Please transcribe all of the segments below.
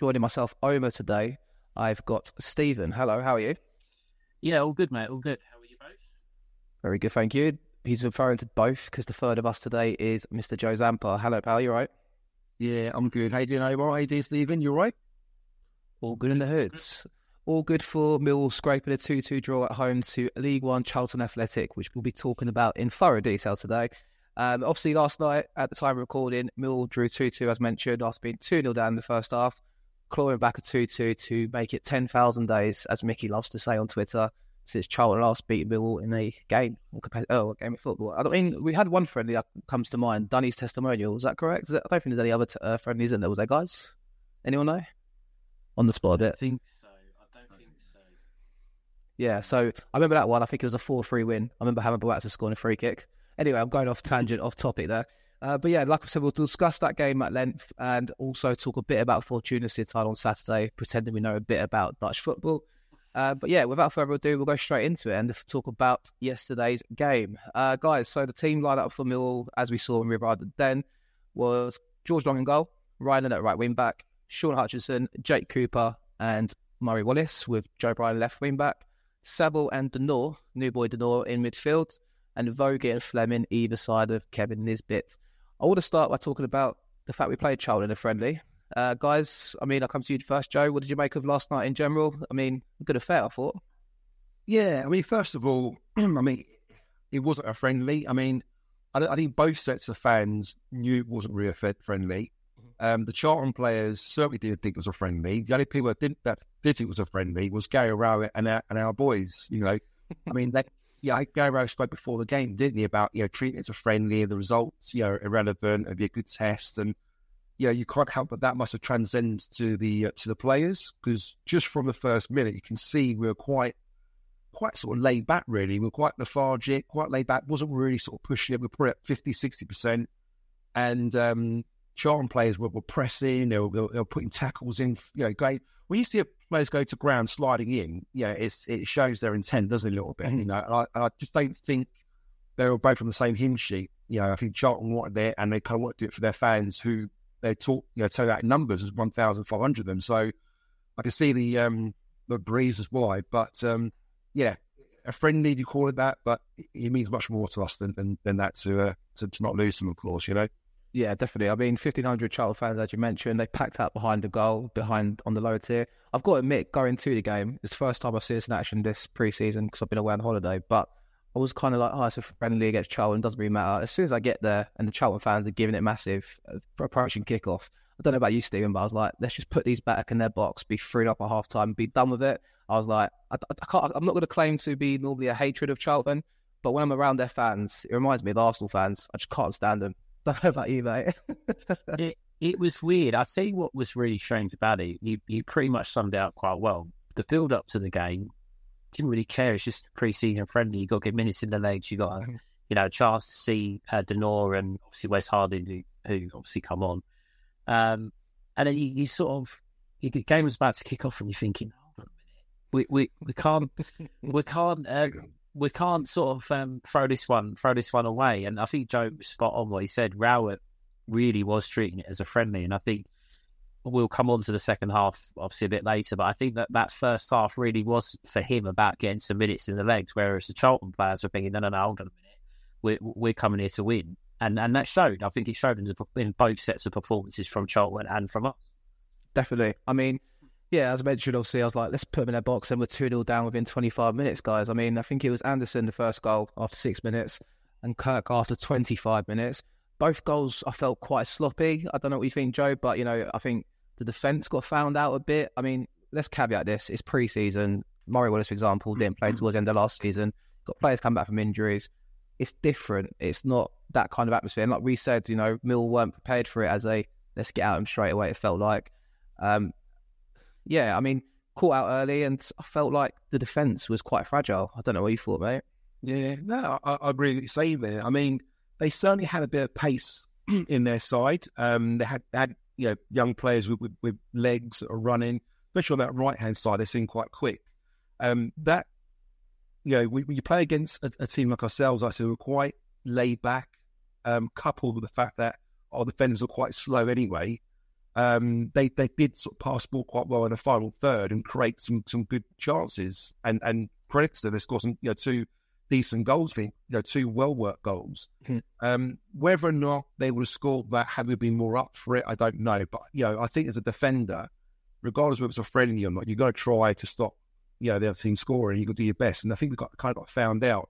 Joining myself, Omer, today, I've got Stephen. Hello, how are you? Yeah, all good, mate. All good. How are you both? Very good, thank you. He's referring to both because the third of us today is Mr. Joe Zampa. Hello, pal, you right? Yeah, I'm good. How you doing, Omer? How you doing, Stephen? You right? All good in the hoods. All good for Mill scraping a 2 2 draw at home to League One Charlton Athletic, which we'll be talking about in thorough detail today. Um, obviously, last night at the time of recording, Mill drew 2 2, as mentioned, after being 2 0 down in the first half, clawing back a 2 2 to make it 10,000 days, as Mickey loves to say on Twitter, since Charlton last beat Mill in a game, oh, a game of football. I mean, we had one friendly that comes to mind, Dunny's testimonial. Is that correct? I don't think there's any other t- uh, friendlies in there, was there, guys? Anyone know? On the spot a bit. I think so. I don't think so. Yeah, so I remember that one. I think it was a 4 3 win. I remember having Boatza scoring a free kick. Anyway, I'm going off tangent, off topic there. Uh, but yeah, like I said, we'll discuss that game at length and also talk a bit about Fortuna Sittard on Saturday, pretending we know a bit about Dutch football. Uh, but yeah, without further ado, we'll go straight into it and talk about yesterday's game. Uh, guys, so the team lineup for Millwall, as we saw arrived at Den, was George Long in goal, Ryan at right wing back, Shaun Hutchinson, Jake Cooper, and Murray Wallace with Joe Bryan left wing back, Saville and De Norre, new boy De Norre in midfield, and Vogue and Flemming either side of Kevin Nisbet. I want to start by talking about the fact we played Charlton in a friendly. Uh, guys, I mean, I'll come to you first, Joe. What did you make of last night in general? I mean, a good affair, I thought. Yeah, I mean, first of all, I mean, it wasn't a friendly. I mean, I, I think both sets of fans knew it wasn't really a friendly. Um, the Charlton players certainly didn't think it was a friendly. The only people that didn't that did think it was a friendly was Gary Rowett and our, and our boys. You know, I mean, they, yeah, Rowett spoke before the game, didn't he, about you know treating it as a friendly and the results, you know, irrelevant. It'd be a good test, and yeah, you can't help but that must have transcended to the uh, to the players because just from the first minute, you can see we were quite quite sort of laid back. Really, we were quite lethargic, quite laid back. wasn't really sort of pushing it. We were probably at 50 60 percent, and um, Charlton players were, were pressing. They were, they were putting tackles in. You know, going when you see a players go to ground sliding in, yeah, it's it shows their intent, doesn't it, a little bit. You know, and I, and I just don't think they were both on the same hymn sheet. You know, I think Charlton wanted it, and they kind of wanted to do it for their fans who they talk, you know, tell out numbers as one thousand five hundred of them. So I can see the um the breeze as why, but um yeah, a friendly you call it that, but it means much more to us than than, than that to, uh, to to not lose them, of course. You know. Yeah, definitely. I mean, 1,500 Charlton fans, as you mentioned, they packed out behind the goal, behind on the lower tier. I've got to admit, going to the game, it's the first time I've seen this in action this pre-season because I've been away on holiday. But I was kind of like, oh, it's a friendly against Charlton, doesn't really matter. As soon as I get there and the Charlton fans are giving it massive, uh, approaching kickoff, I don't know about you, Stephen, but I was like, let's just put these back in their box, be freed up at half time, be done with it. I was like, I, I can't, I'm not going to claim to be normally a hatred of Charlton, but when I'm around their fans, it reminds me of Arsenal fans. I just can't stand them. Don't know about you, mate. it, it was weird. I'd say what was really strange about it, you, you pretty much summed it up quite well. The build up to the game, didn't really care. It's just pre season friendly. You got to get minutes in the legs. You got, a, you know, a chance to see uh, De Norre and obviously Wes Harding, who, who obviously come on. Um, and then you, you sort of, you, the game was about to kick off and you're thinking, hold on a minute. We, we, we can't, we can't, uh, we can't sort of um, throw this one, throw this one away. And I think Joe was spot on what he said. Rowett really was treating it as a friendly. And I think we'll come on to the second half obviously a bit later, but I think that that first half really was for him about getting some minutes in the legs, whereas the Charlton players were thinking, no, no, no, hold on a minute, we're, we're coming here to win. And and that showed. I think it showed in, the, in both sets of performances from Charlton and from us. Definitely. I mean, yeah, as I mentioned, obviously, I was like, let's put them in their box and we're 2 0 down within 25 minutes, guys. I mean, I think it was Anderson, the first goal after six minutes, and Kirk after 25 minutes. Both goals I felt quite sloppy. I don't know what you think, Joe, but, you know, I think the defence got found out a bit. I mean, let's caveat this. It's pre season. Murray Wallace, for example, didn't play towards the end of last season. Got players come back from injuries. It's different. It's not that kind of atmosphere. And like we said, you know, Mill weren't prepared for it as a let's get out of them straight away, it felt like. Um, yeah, I mean, caught out early, and I felt like the defence was quite fragile. I don't know what you thought, mate. Yeah, no, I, I agree with you saying there. I mean, they certainly had a bit of pace in their side. Um, they had, had you know young players with, with, with legs that are running, especially on that right hand side. They seem quite quick. Um, that you know, when you play against a, a team like ourselves, I say we're quite laid back, um, coupled with the fact that our defenders are quite slow anyway um, they they did sort of pass ball quite well in the final third and create some some good chances. And and credits to they scored some you know two decent goals, you know two well worked goals. Mm-hmm. Um, whether or not they would have scored that had we been more up for it, I don't know. But you know I think as a defender, regardless whether it's a friendly or not, you've got to try to stop you know the other team scoring. You've got to do your best. And I think we got kind of got found out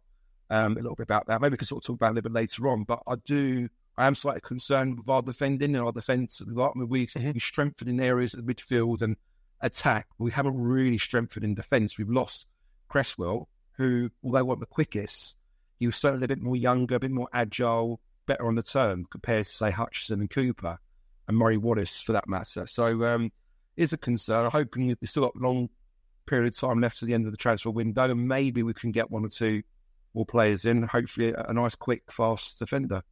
um, a little bit about that. Maybe we can sort of talk about it a little bit later on. But I do I am slightly concerned with our defending and our defence. I mean, we, mm-hmm. we strengthened in areas of the midfield and attack. We haven't really strengthened in defence. We've lost Cresswell, who, although wasn't the quickest, he was certainly a bit more younger, a bit more agile, better on the turn compared to, say, Hutchinson and Cooper and Murray Wallace for that matter. So, um, is a concern. I'm hoping we've still got a long period of time left to the end of the transfer window, and maybe we can get one or two more players in. Hopefully, a nice, quick, fast defender.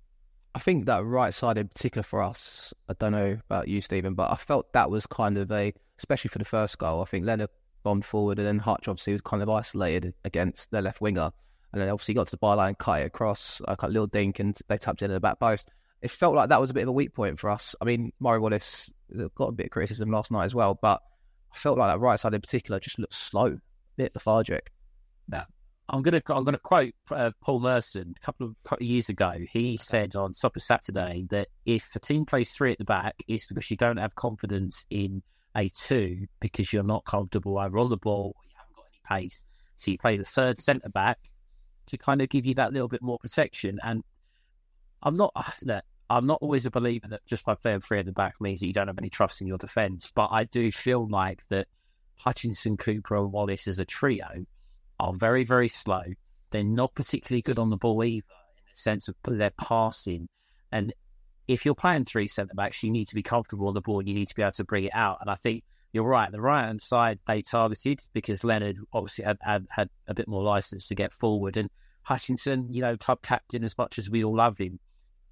I think that right side in particular for us, I don't know about you, Stephen, but I felt that was kind of a, especially for the first goal, I think Leonard bombed forward and then Hutch obviously was kind of isolated against their left winger. And then obviously got to the byline, cut it across, uh, cut a little dink, and they tapped it in the back post. It felt like that was a bit of a weak point for us. I mean, Murray Wallace got a bit of criticism last night as well, but I felt like that right side in particular just looked slow, a bit lethargic. Yeah, I'm gonna I'm gonna quote uh, Paul Merson a couple of, couple of, years ago. He said on Soccer Saturday that if a team plays three at the back, it's because you don't have confidence in a two because you're not comfortable either on the ball or you haven't got any pace. So you play the third centre back to kind of give you that little bit more protection. And I'm not I'm not always a believer that just by playing three at the back means that you don't have any trust in your defence. But I do feel like that Hutchinson, Cooper, and Wallace as a trio are very, very slow. They're not particularly good on the ball either, in the sense of their passing. And if you're playing three centre backs, you need to be comfortable on the ball. You need to be able to bring it out. And I think you're right. The right hand side they targeted because Leonard obviously had, had, had a bit more license to get forward. And Hutchinson, you know, club captain, as much as we all love him,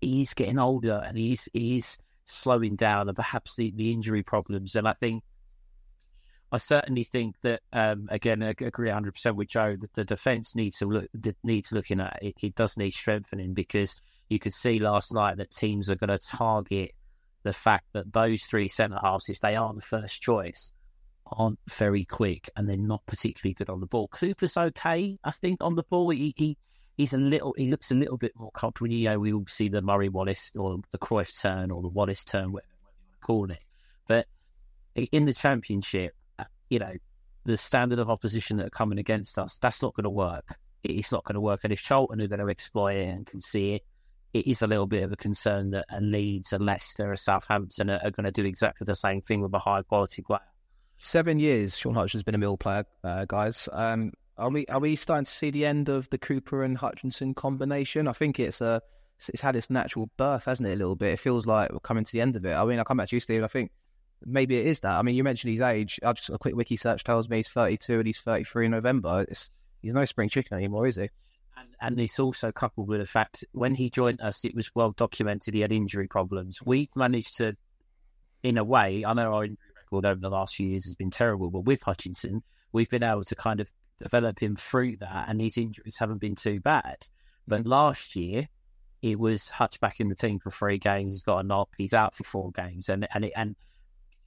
he's getting older and he's he's slowing down and perhaps the, the injury problems. And I think I certainly think that um, again, I agree 100 percent with Joe that the defence needs to look needs looking at. It, it does need strengthening because you could see last night that teams are going to target the fact that those three centre halves, if they aren't the first choice, aren't very quick and they're not particularly good on the ball. Cooper's okay, I think, on the ball. He, he he's a little he looks a little bit more comfortable. You know, we will see the Murray Wallace or the Cruyff turn or the Wallace turn, whatever you want to call it. But in the championship, you know, the standard of opposition that are coming against us, that's not going to work. It's not going to work. And if Charlton are going to exploit it and can see it, it is a little bit of a concern that a Leeds, a Leicester, a Southampton are, are going to do exactly the same thing with a high quality player. Seven years, Shaun Hutchinson's been a mill player, uh, guys. Um, are we are we starting to see the end of the Cooper and Hutchinson combination? I think it's a uh, it's had its natural birth, hasn't it? A little bit. It feels like we're coming to the end of it. I mean, I come back to you, Steve. I think maybe it is that. I mean, you mentioned his age. I just a quick wiki search tells me he's 32 and he's 33 in November. It's, he's no spring chicken anymore, is he? And, and it's also coupled with the fact when he joined us, it was well documented he had injury problems. We've managed to, in a way, I know our injury record over the last few years has been terrible, but with Hutchinson, we've been able to kind of develop him through that, and his injuries haven't been too bad. But last year, it was Hutch back in the team for three games. He's got a knock. He's out for four games, and and it, and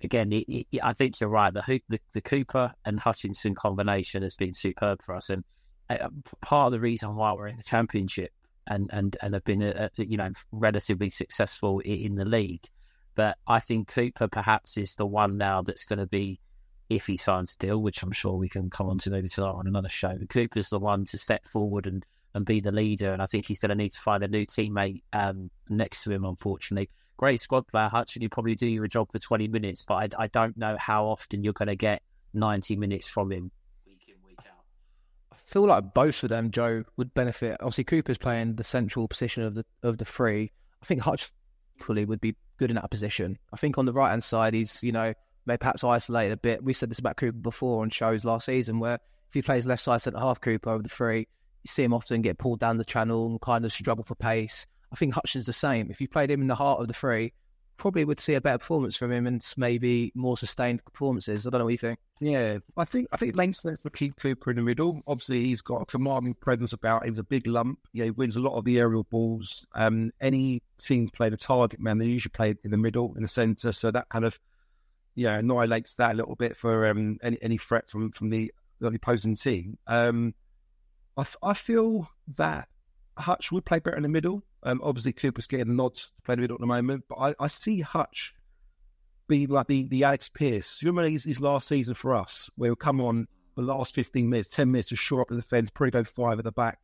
again, it, it, I think you're right. The, the, the Cooper and Hutchinson combination has been superb for us, and uh, part of the reason why we're in the championship and and and have been uh, you know relatively successful in the league. But I think Cooper perhaps is the one now that's going to be if he signs a deal, which I'm sure we can come on to maybe tonight on another show. But Cooper's the one to step forward and and be the leader. And I think he's going to need to find a new teammate um, next to him, unfortunately. Great squad player, Hutch, and you probably do your job for 20 minutes, but I, I don't know how often you're going to get 90 minutes from him week in, week out. I feel like both of them, Joe, would benefit. Obviously, Cooper's playing the central position of the of the three. I think Hutch equally would be good in that position. I think on the right hand side, he's, you know, maybe perhaps isolated a bit. We said this about Cooper before on shows last season, where if he plays left side centre half Cooper over the three, you see him often get pulled down the channel and kind of struggle for pace. I think Hutchins the same. If you played him in the heart of the three, probably would see a better performance from him and maybe more sustained performances. I don't know what you think. Yeah, I think I think sense to keep Cooper in the middle. Obviously, he's got a commanding presence about him. He's a big lump. Yeah, he wins a lot of the aerial balls. Um, any teams play the target man, they usually play in the middle, in the centre. So that kind of yeah annihilates that a little bit for um, any any threat from from the, the opposing team. Um, I, I feel that Hutch would play better in the middle. Um, obviously, Cooper's getting the nod to play in the at the moment, but I, I see Hutch be like the, the Alex Pearce. You remember his, his last season for us, where he'll come on the last 15 minutes, 10 minutes to shore up the defence, probably go five at the back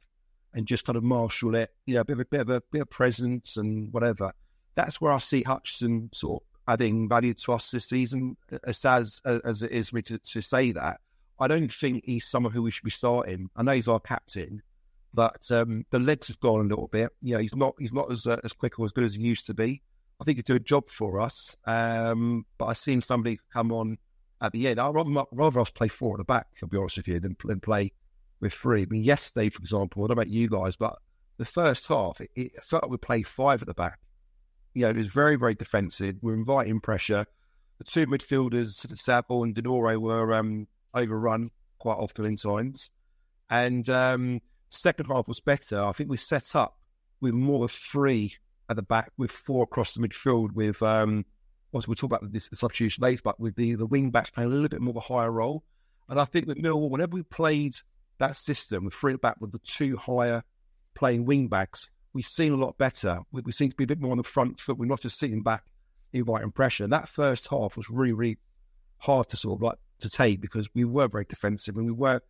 and just kind of marshal it, you know, a bit of a bit of, a, bit of presence and whatever. That's where I see Hutchinson sort of adding value to us this season, as sad as, as it is for me to, to say that. I don't think he's someone who we should be starting. I know he's our captain, but um, the legs have gone a little bit. You know, he's not he's not as uh, as quick or as good as he used to be. I think he'd do a job for us, um, but I've seen somebody come on at the end. I'd rather, rather us play four at the back, I'll be honest with you, than, than play with three. I mean, yesterday, for example, I don't know about you guys, but the first half, it, it like we played five at the back. You know, it was very, very defensive. We are inviting pressure. The two midfielders, Saville and De Norre, were um, overrun quite often in times. And um, second half was better. I think we set up with more of three at the back, with four across the midfield. With um, obviously we'll talk about this the substitution later, but with the the wing backs playing a little bit more of a higher role. And I think with Millwall, whenever we played that system with three back with the two higher playing wing backs, we've seen a lot better. We, we seem to be a bit more on the front foot. We're not just sitting back, inviting pressure. And that first half was really, really hard to sort of like to take because we were very defensive and we were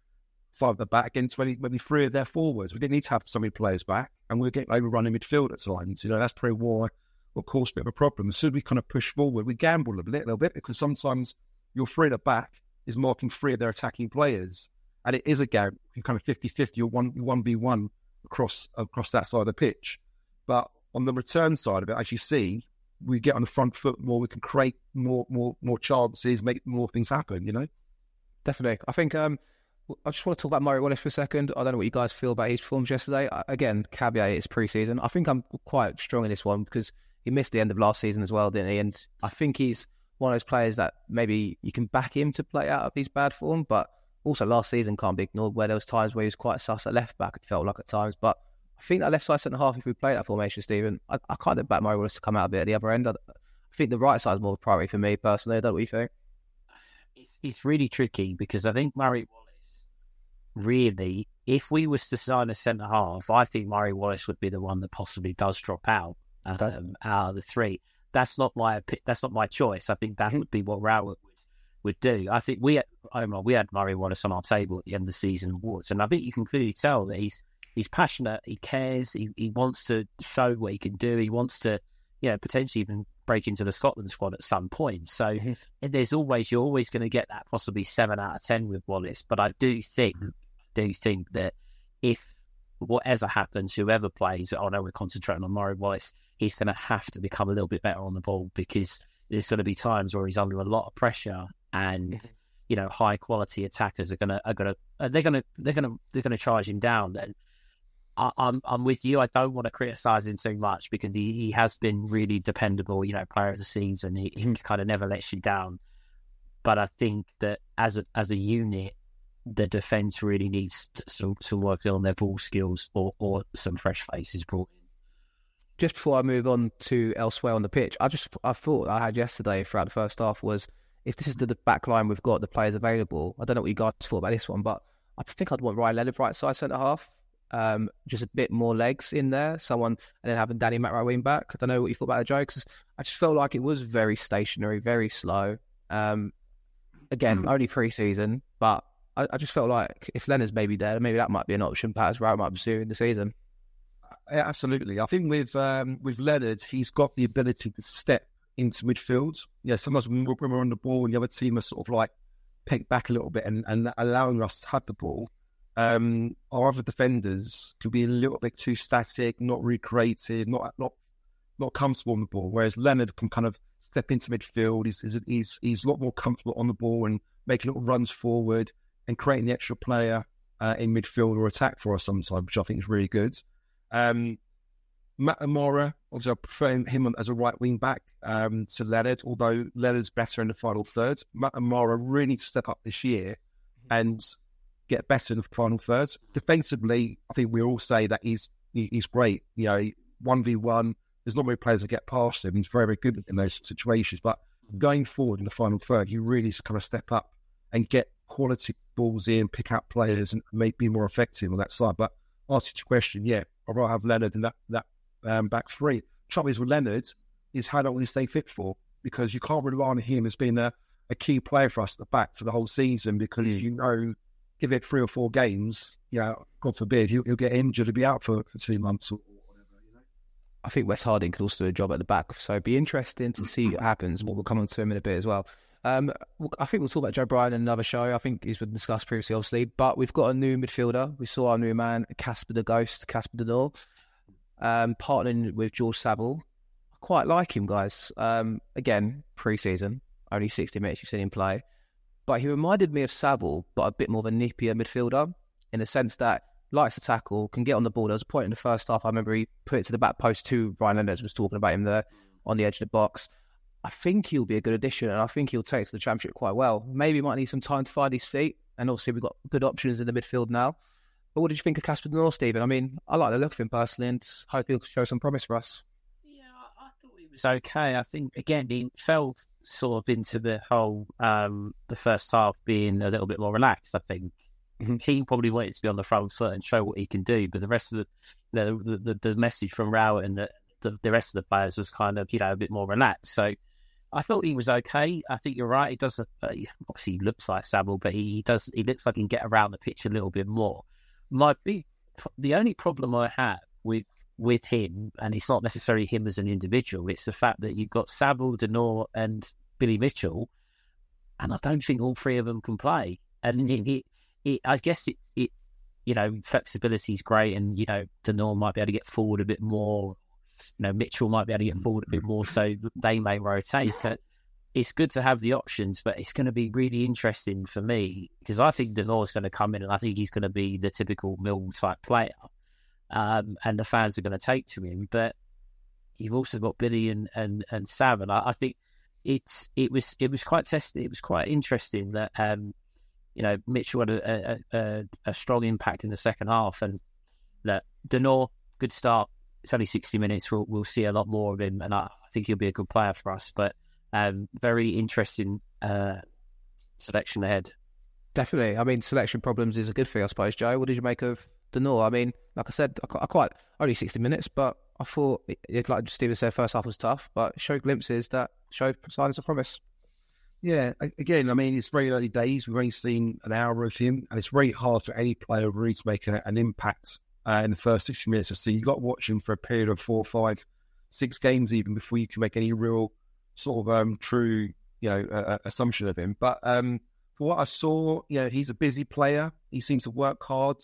the back against maybe, maybe three of their forwards. We didn't need to have so many players back and we were getting overrun in midfield at times. You know, that's probably why what caused a bit of a problem. As soon as we kind of push forward, we gamble a little bit because sometimes your three at the back is marking three of their attacking players. And it is a. You kind of 50-50 or one one v one across across that side of the pitch. But on the return side of it, as you see, we get on the front foot more, we can create more more more chances, make more things happen, you know? Definitely. I think um, I just want to talk about Murray Wallace for a second. I don't know what you guys feel about his performance yesterday. Again, caveat it's preseason. I think I'm quite strong in this one because he missed the end of last season as well, didn't he? And I think he's one of those players that maybe you can back him to play out of his bad form, but also last season can't be ignored where there was times where he was quite sus at left back, it felt like at times. But I think that left side centre half, if we play that formation, Stephen, I, I kind of back Murray Wallace to come out a bit at the other end. I, I think the right side is more of a priority for me personally. I don't know what you think. It's, it's really tricky because I think Murray Wallace, really, if we was to sign a centre half, I think Murray Wallace would be the one that possibly does drop out um, out of the three. That's not my that's not my choice. I think that mm-hmm. would be what Rowett would would do. I think we, Omer, we had Murray Wallace on our table at the end of the season awards, and I think you can clearly tell that he's he's passionate, he cares, he, he wants to show what he can do, he wants to, you know, potentially even break into the Scotland squad at some point. So there's always you're always going to get that possibly seven out of ten with Wallace, but I do think mm-hmm. do think that if whatever happens, whoever plays, I know we're concentrating on Murray Wallace, he's going to have to become a little bit better on the ball because there's going to be times where he's under a lot of pressure and you know high quality attackers are going to are going to they're going to they're going to they're going to charge him down and I, I'm I'm with you. I don't want to criticize him too much because he, he has been really dependable. You know, player of the season. He, kind of never lets you down. But I think that as a as a unit, the defense really needs to, to, to work on their ball skills or, or some fresh faces brought in. just before I move on to elsewhere on the pitch, I just I thought I had yesterday throughout the first half was if this is the, the back line we've got, the players available. I don't know what you guys thought about this one, but I think I'd want Ryan Leonard right side centre half. Um, just a bit more legs in there, someone, and then having Danny McRae wing back. I don't know what you thought about the joke because I just felt like it was very stationary, very slow. Um, again, only pre-season, but I, I, just felt like if Leonard's maybe there, maybe that might be an option. Perhaps Rowett might pursue in the season. Yeah, absolutely. I think with um, with Leonard, he's got the ability to step into midfield. Yeah, sometimes when we're on the ball and the other team are sort of like pegged back a little bit and, and allowing us to have the ball, um, our other defenders can be a little bit too static, not recreative, not not not comfortable on the ball. Whereas Leonard can kind of step into midfield. He's he's he's, he's a lot more comfortable on the ball and making little runs forward and creating the extra player uh, in midfield or attack for us sometimes, which I think is really good. Um, McNamara, obviously, I prefer him as a right wing back um, to Leonard, although Leonard's better in the final third. McNamara really needs to step up this year and get better in the final third. Defensively, I think we all say that he's he's great. You know, one v one. There's not many players that get past him. He's very very good in those situations. But going forward in the final third, you really kind of step up and get quality balls in, pick out players, and maybe be more effective on that side. But answer to your question, yeah, I'd rather have Leonard in that that um, back three. Trouble is with Leonard is how long will he stay fit for? Because you can't rely on him as being a, a key player for us at the back for the whole season because mm. you know, give it three or four games, you know, God forbid, he'll, he'll get injured he'll be out for, for two months or whatever, you know. I think Wes Harding could also do a job at the back. So it'd be interesting to see what happens. What we'll come on to him in a bit as well. Um, I think we'll talk about Joe Bryan in another show. I think he's been discussed previously, obviously. But we've got a new midfielder. We saw our new man, Casper the Ghost, Casper De Norre um, partnering with George Saville. I quite like him, guys. Um, again, pre-season, only 60 minutes you've seen him play. But he reminded me of Saville, but a bit more of a nippier midfielder in the sense that likes to tackle, can get on the ball. There was a point in the first half, I remember he put it to the back post too. Ryan Leonard was talking about him there on the edge of the box. I think he'll be a good addition, and I think he'll take to the championship quite well. Maybe he might need some time to find his feet, and obviously we've got good options in the midfield now. But what did you think of Casper De Norre, Stephen? I mean, I like the look of him personally and hope he'll show some promise for us. Yeah, I thought he was okay. I think, again, he fell sort of into the whole, um, the first half being a little bit more relaxed, I think. Mm-hmm. He probably wanted to be on the front foot and show what he can do, but the rest of the the, the, the message from Rowett and the, the, the rest of the players was kind of, you know, a bit more relaxed. So I thought he was okay. I think you're right. He does, uh, obviously, he looks like Samuel, but he, he does, he looks like he can get around the pitch a little bit more my big, the only problem I have with with him, and it's not necessarily him as an individual, it's the fact that you've got Saville, De Norre, and Billy Mitchell, and I don't think all three of them can play. And it, it, it I guess it, it, you know, flexibility is great, and you know, De Norre might be able to get forward a bit more. You know, Mitchell might be able to get mm. forward a bit more, so they may rotate. But it's good to have the options, but it's going to be really interesting for me because I think De Norre's going to come in and I think he's going to be the typical Mill type player. Um, and the fans are going to take to him. But you've also got Billy and and, and Sam, and I, I think it's it was it was quite tested. It was quite interesting that um, you know Mitchell had a, a, a, a, strong impact in the second half, and that De Norre, good start. It's only sixty minutes. We'll we'll see a lot more of him, and I, I think he'll be a good player for us. But um, very interesting uh, selection ahead. Definitely. I mean, selection problems is a good thing, I suppose. Joe, what did you make of De Norre? I mean, like I said, I quite only sixty minutes, but I thought, like Stephen said, first half was tough, but showed glimpses that showed signs of promise. Yeah, again, I mean, it's very early days. We've only seen an hour of him, and it's very hard for any player really to make a, an impact uh, in the first 60 minutes. So you've got to watch him for a period of four, five, six games even before you can make any real sort of um, true, you know, uh, assumption of him. But um, for what I saw, you know, he's a busy player. He seems to work hard.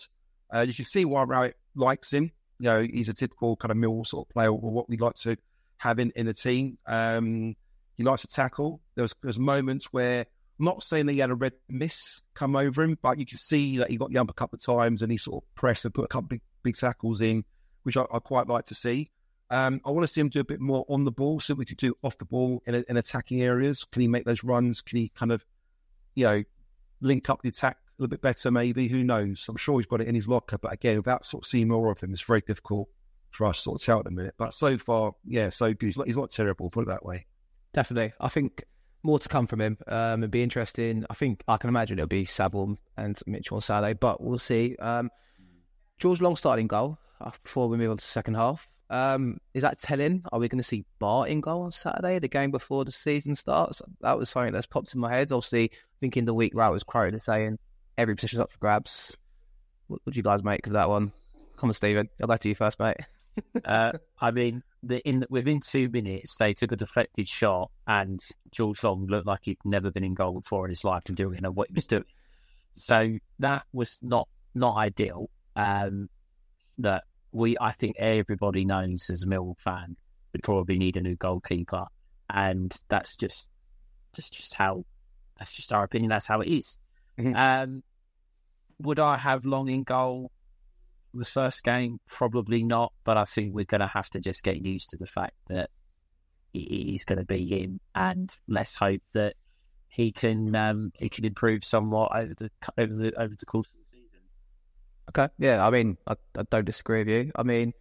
Uh, you can see why Rowett likes him. You know, he's a typical kind of mill sort of player, or what we like to have in, in a team. Um, he likes to tackle. There's there's moments where I'm not saying that he had a red miss come over him, but you can see that he got the a couple of times and he sort of pressed and put a couple big, big tackles in, which I, I quite like to see. Um, I want to see him do a bit more on the ball, we could do off the ball in, in attacking areas. Can he make those runs? Can he kind of, you know, link up the attack a little bit better? Maybe who knows? I'm sure he's got it in his locker, but again, without sort of seeing more of him, it's very difficult for us to sort of tell at the minute. But so far, yeah, so good. He's not, he's not terrible, put it that way. Definitely. I think more to come from him. Um, it'd be interesting. I think I can imagine it'll be Saville and Mitchell on Saturday, but we'll see. Um, George Long starting goal uh, before we move on to the second half. Um, is that telling? Are we going to see Bart in goal on Saturday, the game before the season starts? That was something that's popped in my head. Obviously, thinking the week I was quoted as saying every position's up for grabs. What would you guys make of that one? Come on, Stephen. I'll go to you first, mate. uh, I mean, the, in within two minutes, they took a deflected shot, and George Long looked like he'd never been in goal before in his life and know what he was doing. So that was not not ideal. Um, that we, I think, everybody knows as a Millwall fan, we probably need a new goalkeeper, and that's just just just how that's just our opinion. That's how it is. Mm-hmm. Um, would I have Long in goal? the first game? Probably not, but I think we're going to have to just get used to the fact that he's going to be him, and let's hope that he can um, he can improve somewhat over the over the over the course of the season. Okay, yeah, I mean, I, I don't disagree with you. I mean,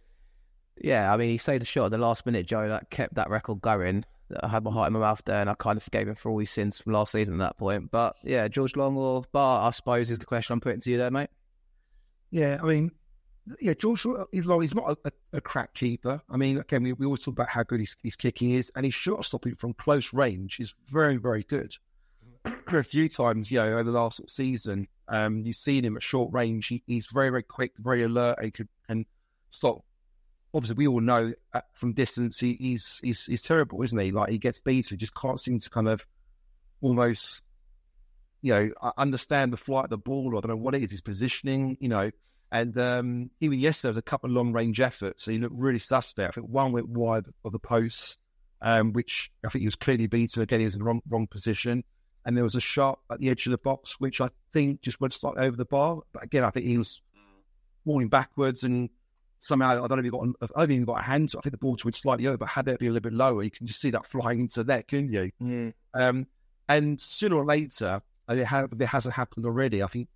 yeah, I mean, he saved a shot at the last minute, Joe, that kept that record going. I had my heart in my mouth there, and I kind of forgave him for all his sins from last season at that point. But yeah, George Long or Bart, I suppose, is the question I'm putting to you there, mate. Yeah, I mean, yeah, George long. He's not a, a, crack keeper. I mean, again, we, we always talk about how good his, his kicking is, and his shot stopping from close range is very, very good. a few times, you know, over the last season, um, you've seen him at short range. He, he's very, very quick, very alert, and can, can stop. Obviously, we all know uh, from distance he, he's, he's he's terrible, isn't he? Like he gets beat, he just can't seem to kind of almost, you know, understand the flight of the ball. Or I don't know what it is. His positioning, you know. And um, even yesterday, was a couple of long range efforts. So he looked really suspect. I think one went wide of the post, um, which I think he was clearly beaten. Again, he was in the wrong, wrong position. And there was a shot at the edge of the box, which I think just went slightly over the bar. But again, I think he was falling backwards and somehow, I don't know if he got, I don't even got a hand to I think the ball went slightly over, but had that been a little bit lower, you can just see that flying into the net, couldn't you? Yeah. Um, and sooner or later, it, ha- it hasn't happened already. I think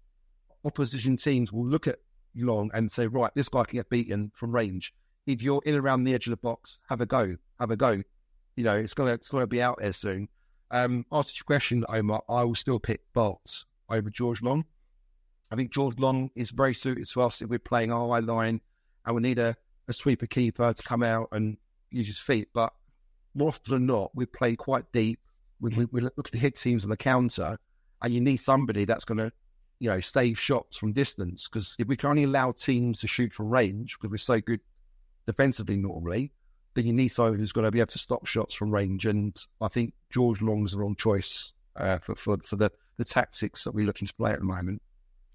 opposition teams will look at long and say, right, this guy can get beaten from range. If you're in around the edge of the box, have a go, have a go. You know, it's gonna it's gonna be out there soon. Um, answer your question, Omer, I will still pick Bolts over George Long. I think George Long is very suited to us if we're playing our high line and we need a, a sweeper keeper to come out and use his feet. But more often than not, we play quite deep. We, we, we look to hit teams on the counter, and you need somebody that's going to you know, save shots from distance. Because if we can only allow teams to shoot from range, because we're so good defensively normally, then you need someone who's going to be able to stop shots from range. And I think George Long's the wrong choice uh, for, for for the the tactics that we're looking to play at the moment.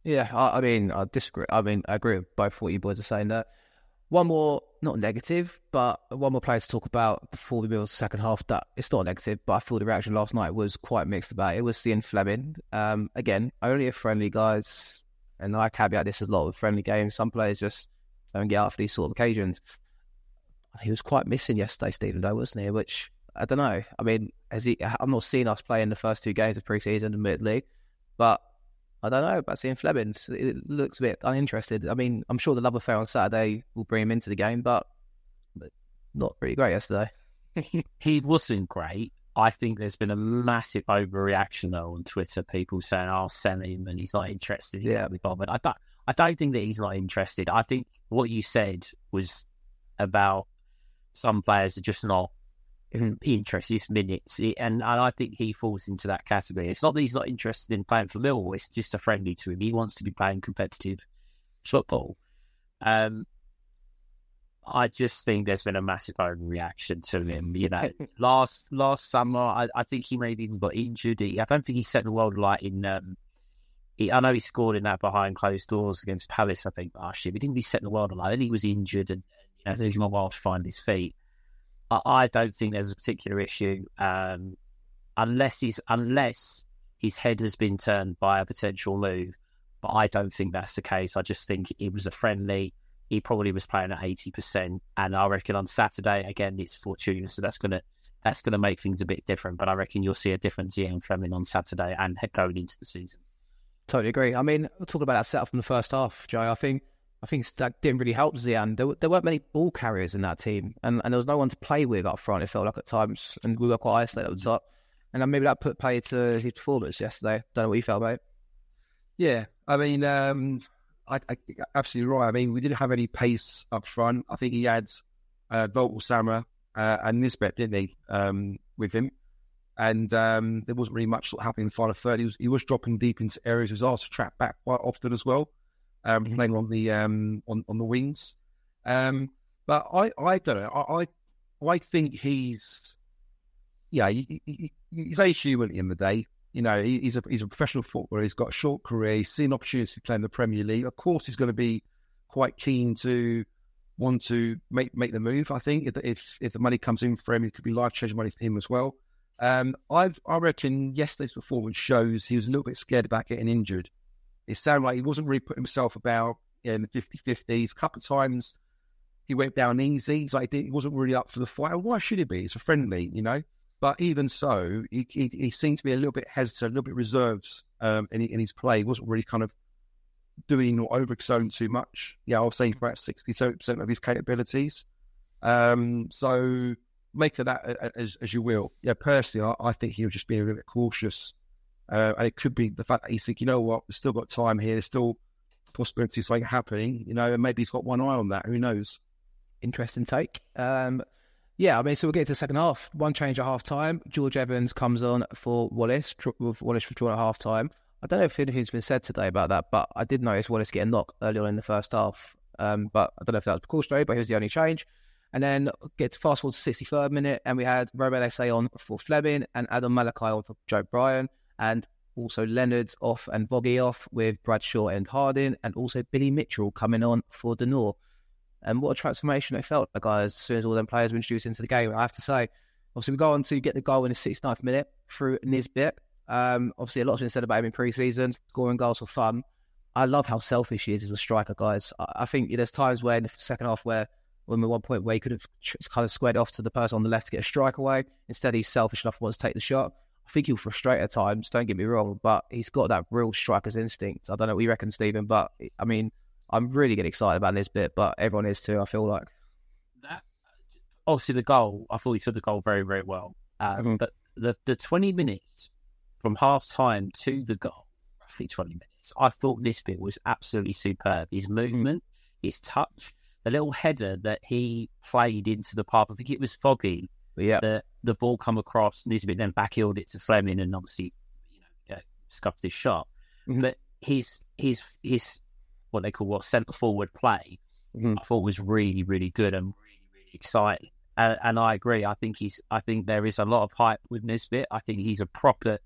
Yeah, I, I mean, I disagree. I mean, I agree with both what you boys are saying there. One more, not negative, but one more player to talk about before we move to the second half. That it's not negative, but I feel the reaction last night was quite mixed about it. It was Zian Flemming. Um, again, only a friendly guys, and I caveat this as a lot with friendly games. Some players just don't get out for these sort of occasions. He was quite missing yesterday, Stephen, though, wasn't he? Which I don't know. I mean, has he? I'm not seeing us play in the first two games of preseason, admittedly, but I don't know about Zian Flemming. It looks a bit uninterested. I mean, I'm sure the love affair on Saturday will bring him into the game, but, not pretty great yesterday. he wasn't great. I think there's been a massive overreaction though on Twitter. People saying, "I'll sell him," and he's not interested. He yeah, be bothered. I don't. I don't think that he's not interested. I think what you said was about some players are just not interested. It's minutes, and, and I think he falls into that category. It's not that he's not interested in playing for Millwall; it's just a friendly to him. He wants to be playing competitive football. Um, I just think there's been a massive overreaction to him. You know, last last summer, I, I, think he maybe even got injured. He, I don't think he set the world alight in. Um, he, I know he scored in that behind closed doors against Palace. I think last year, but he didn't really set the world alight. And he was injured, and you know, it took him a while to find his feet. I don't think there's a particular issue um, unless he's unless his head has been turned by a potential move. But I don't think that's the case. I just think it was a friendly. He probably was playing at eighty percent, and I reckon on Saturday again it's Fortuna, so that's gonna that's gonna make things a bit different. But I reckon you'll see a difference here in Flemming on Saturday and going into the season. Totally agree. I mean, talk about that setup from the first half, Joe. I think I think that didn't really help Zian. There, there weren't many ball carriers in that team, and, and there was no one to play with up front. It felt like at times, and we were quite isolated at the top. And then maybe that put play to his performance yesterday. Don't know what you felt, mate. Yeah, I mean, um, I, I, absolutely right. I mean, we didn't have any pace up front. I think he had uh, Voglsammer uh, and Nisbet, didn't he, um, with him? And um, there wasn't really much happening in the final third. He was, he was dropping deep into areas. He was asked to track back quite often as well, um, mm-hmm. playing on the um, on on the wings. Um, but I, I don't know. I, I, I think he's yeah, he, he, he's very human in the day. You know, he, he's a he's a professional footballer. He's got a short career. He's seen opportunities to play in the Premier League. Of course, he's going to be quite keen to want to make make the move. I think if if, if the money comes in for him, it could be life changing money for him as well. Um, I've I reckon yesterday's performance shows he was a little bit scared about getting injured. It sounded like he wasn't really putting himself about in the 50-50s. A couple of times he went down easy. He's like he wasn't really up for the fight. Why should he be? It's a friendly, you know. But even so, he, he, he seemed to be a little bit hesitant, a little bit reserved um, in, in his play. He wasn't really kind of doing or overexerting too much. Yeah, I'll say about 60 percent of his capabilities. Um, so make of that as, as you will. Yeah, personally, I, I think he was just being a little bit cautious. Uh, and it could be the fact that he's thinking, you know what, we've still got time here. There's still possibility of something happening, you know, and maybe he's got one eye on that. Who knows? Interesting take. Um, yeah, I mean, so we'll get to the second half. One change at half time. George Evans comes on for Wallace, with Wallace withdrawn at half time. I don't know if anything's been said today about that, but I did notice Wallace getting knocked early on in the first half. Um, but I don't know if that was precautionary, but he was the only change. And then get to fast forward to 63rd minute, and we had Romain Esse on for Flemming and Adam Malachi on for Joe Bryan, and also Leonard's off and Boggy off with Bradshaw and Harding, and also Billy Mitchell coming on for De Norre. And what a transformation it felt guys, as soon as all them players were introduced into the game. I have to say, obviously, we go on to get the goal in the 69th minute through Nisbet. Um, obviously, a lot's been said about him in pre season, scoring goals for fun. I love how selfish he is as a striker, guys. I, think there's times where in the second half where, when we one point where he could have kind of squared off to the person on the left to get a strike away. Instead, he's selfish enough to want to take the shot. I think he'll frustrate at times, don't get me wrong, but he's got that real striker's instinct. I don't know what you reckon, Stephen, but I mean, I'm really getting excited about Nisbet, but everyone is too. I feel like that. Obviously, the goal. I thought he took the goal very, very well. Um, mm-hmm. But the the 20 minutes from half time to the goal, roughly 20 minutes. I thought Nisbet was absolutely superb. His mm-hmm. movement, mm-hmm. his touch, the little header that he played into the path. I think it was Foggy. Yeah. The the ball come across, Nisbet then backheeled it to Flemming, and obviously, you know, scuffed his shot. Mm-hmm. But his his his what they call what centre forward play, mm-hmm. I thought was really really good and really really exciting. And, and, I agree. I think he's. I think there is a lot of hype with Nisbet. I think he's a proper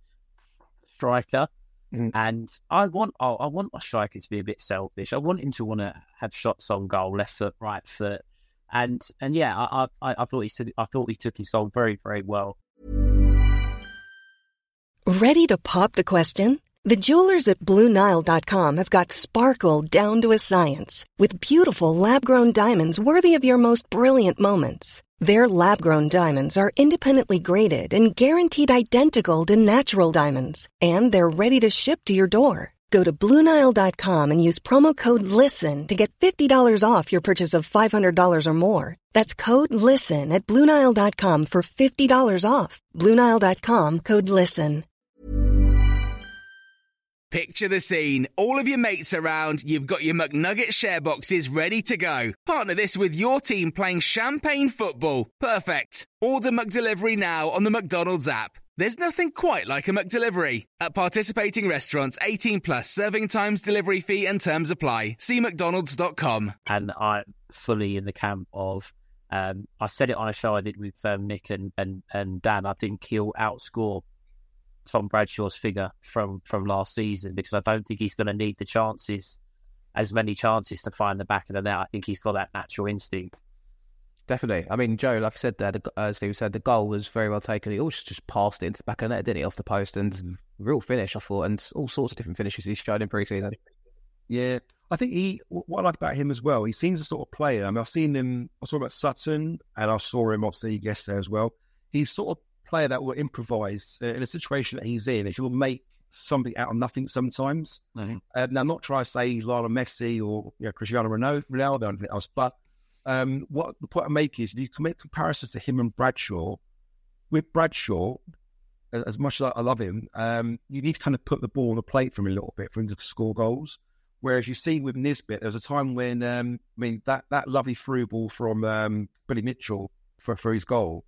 striker, mm-hmm. and I want. Oh, I want my striker to be a bit selfish. I want him to want to have shots on goal, left foot, right foot, and and yeah, I I, I thought he took. I thought he took his goal very very well. Ready to pop the question? The jewelers at BlueNile.com have got sparkle down to a science with beautiful lab grown diamonds worthy of your most brilliant moments. Their lab grown diamonds are independently graded and guaranteed identical to natural diamonds, and they're ready to ship to your door. Go to Bluenile.com and use promo code LISTEN to get $50 off your purchase of $500 or more. That's code LISTEN at Bluenile.com for $50 off. Bluenile.com code LISTEN. Picture the scene. All of your mates around, you've got your McNugget share boxes ready to go. Partner this with your team playing champagne football. Perfect. Order McDelivery now on the McDonald's app. There's nothing quite like a McDelivery. At participating restaurants, 18 plus serving times, delivery fee, and terms apply. See McDonald's.com. And I'm fully in the camp of, um, I said it on a show I did with um, Mick and, and, and Dan. I think he'll outscore Tom Bradshaw's figure from from last season because I don't think he's going to need the chances, as many chances to find the back of the net. I think he's got that natural instinct. Definitely. I mean, Joe, like I said there, the, as Steve said, the goal was very well taken. He always just passed it into the back of the net, didn't he, off the post? And mm. real finish, I thought, and all sorts of different finishes he's shown in pre-season. Yeah, I think he. What I like about him as well, he seems a sort of player. I mean, I've seen him. I saw him at Sutton, and I saw him obviously yesterday as well. He's sort of player that will improvise uh, in a situation that he's in. He'll make something out of nothing sometimes. Mm-hmm. Uh, now, I'm not trying to say he's Lionel Messi or you know, Cristiano Ronaldo, Ronaldo or anything else, but um, what the point I make is you can make comparisons to him and Bradshaw. With Bradshaw, as much as I love him, um, you need to kind of put the ball on the plate for him a little bit for him to score goals. Whereas you see with Nisbet, there was a time when, um, I mean, that, that lovely through ball from um, Billy Mitchell for, for his goal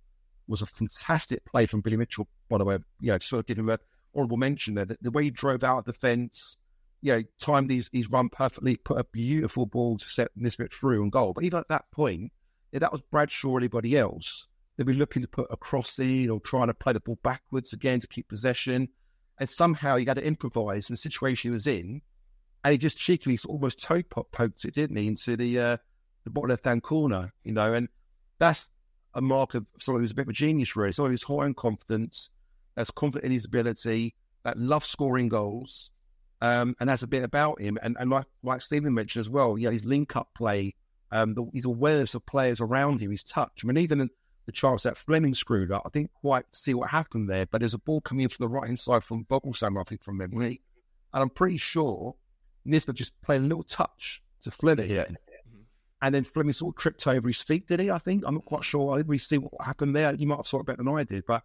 was a fantastic play from Billy Mitchell, by the way. You know, to sort of give him an honourable mention there. The, the, way he drove out of the fence, you know, timed his, his run perfectly, put a beautiful ball to set Nisbet through and goal. But even at that point, if that was Bradshaw or anybody else, they'd be looking to put a cross in or trying to play the ball backwards again to keep possession. And somehow he had to improvise in the situation he was in. And he just cheekily almost toe poked it, didn't he, into the uh, the bottom left hand corner, you know. And that's a mark of someone who's a bit of a genius, really. Someone who's high in confidence, that's confident in his ability, that loves scoring goals, um, and has a bit about him. And, and like, like Stephen mentioned as well, yeah, his link up play, um, the, his awareness of players around him, his touch. I mean, even the chance that Flemming screwed up, I didn't quite see what happened there, but there's a ball coming in from the right hand side from Voglsammer, I think, from memory. And I'm pretty sure Nisbet just played a little touch to Flemming. Yeah. And then Flemming sort of tripped over his feet, did he? I think. I'm not quite sure. I didn't really see what happened there. You might have saw it better than I did, but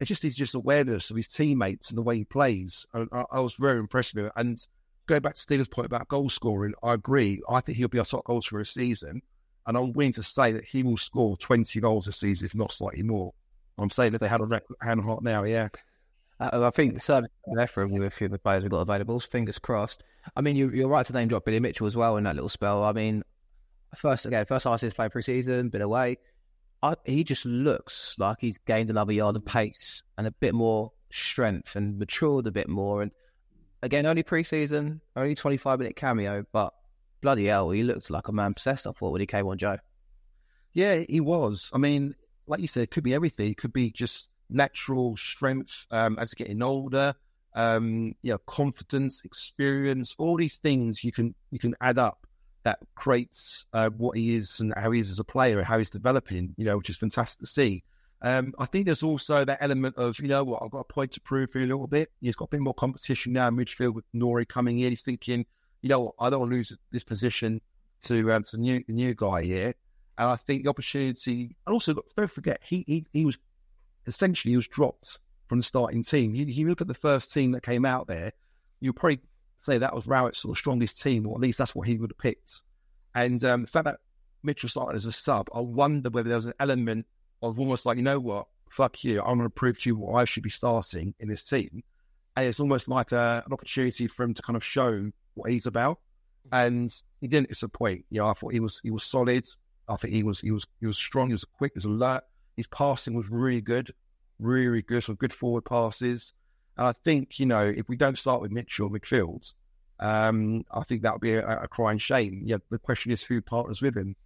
it just is just awareness of his teammates and the way he plays. And I, I was very impressed with it. And going back to Stephen's point about goal scoring, I agree. I think he'll be our top goal scorer this season. And I'm willing to say that he will score 20 goals this season, if not slightly more. I'm saying that they had a record hand hot now, yeah. Uh, I think certainly there for him with a few of the players we've got available. Fingers crossed. I mean, you, you're right to name drop Billy Mitchell as well in that little spell. I mean, first again, first time he's played pre-season, been away. I, he just looks like he's gained another yard of pace and a bit more strength and matured a bit more. And again, only pre-season, only 25 minute cameo, but bloody hell, he looked like a man possessed. I thought when he came on, Joe. Yeah, he was. I mean, like you said, it could be everything. It could be just natural strength um, as getting older. Um, you know, confidence, experience, all these things you can you can add up that creates uh, what he is and how he is as a player and how he's developing. You know, which is fantastic to see. Um, I think there's also that element of, you know what, I've got a point to prove for a little bit. He's got a bit more competition now in midfield with Nori coming in. He's thinking, you know what, I don't want to lose this position to um, to the new the new guy here. And I think the opportunity, and also don't forget, he he, he was essentially he was dropped from the starting team. You, you look at the first team that came out there, you probably say that was Rowett's sort of strongest team, or at least that's what he would have picked. And um, the fact that Mitchell started as a sub, I wonder whether there was an element of almost like, you know what, fuck you, I'm going to prove to you what I should be starting in this team. And it's almost like a, an opportunity for him to kind of show what he's about. And he didn't disappoint. You know, I thought he was he was solid. I think he was he was he was strong. He was quick. He was alert. His passing was really good, really, really good. Some good forward passes. And I think you know if we don't start with Mitchell midfield, um, I think that would be a, a crying shame. Yeah, the question is who partners with him.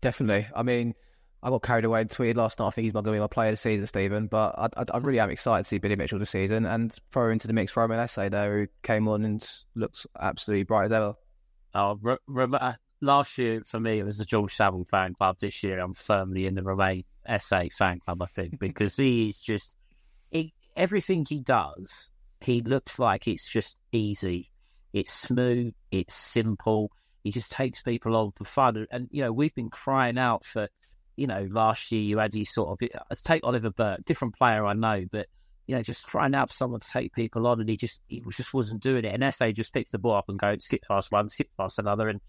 Definitely. I mean, I got carried away and tweeted last night. I think he's not going to be my player this season, Stephen. But I, I, I, really am excited to see Billy Mitchell this season and throw into the mix for Romain Esse there, who came on and looks absolutely bright as ever. Oh, re- re- uh, last year for me it was the George Saville fan club. This year I'm firmly in the Romain Esse fan club. I think because he's just he, everything he does. He looks like it's just easy. It's smooth. It's simple. He just takes people on for fun. And you know we've been crying out for. You know, last year you had these sort of uh, take Oliver Burke, different player I know, but you know, just trying out for someone to take people on, and he just he just wasn't doing it. And Esse just picks the ball up and goes skip past one, skip past another, and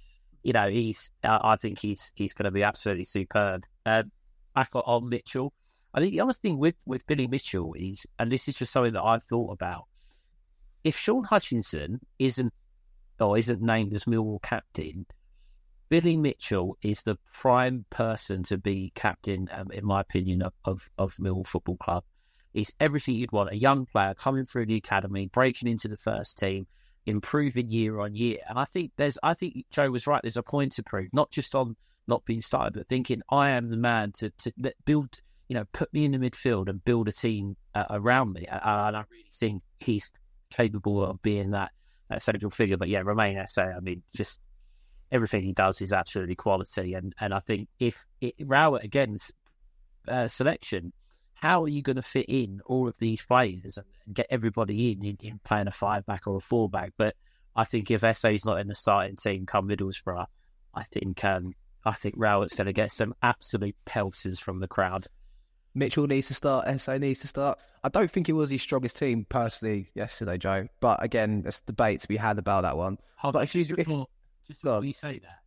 you know, he's uh, I think he's he's going to be absolutely superb. Uh, back on, on Mitchell, I think the other thing with with Billy Mitchell is, and this is just something that I've thought about. If Shaun Hutchinson isn't or isn't named as Millwall captain, Billy Mitchell is the prime person to be captain, um, in my opinion, of, of, of Millwall Football Club. He's everything you'd want. A young player coming through the academy, breaking into the first team, improving year on year. And I think there's, I think Joe was right. There's a point to prove, not just on not being started, but thinking I am the man to to build, you know, put me in the midfield and build a team uh, around me. And I really think he's capable of being that, that central figure. But yeah, Romain Esse, I mean, just everything he does is absolutely quality. And and I think if it, Rowett again's uh, selection how are you going to fit in all of these players and get everybody in, in, in playing a five back or a four back? But I think if Esse's not in the starting team come Middlesbrough, I think um, I think Rowett's going to get some absolute pelters from the crowd. Mitchell needs to start. Esse needs to start. I don't think it was his strongest team personally yesterday, Joe. But again, there's debate to be had about that one. Hold but on, if you, just if, before, just before you say that,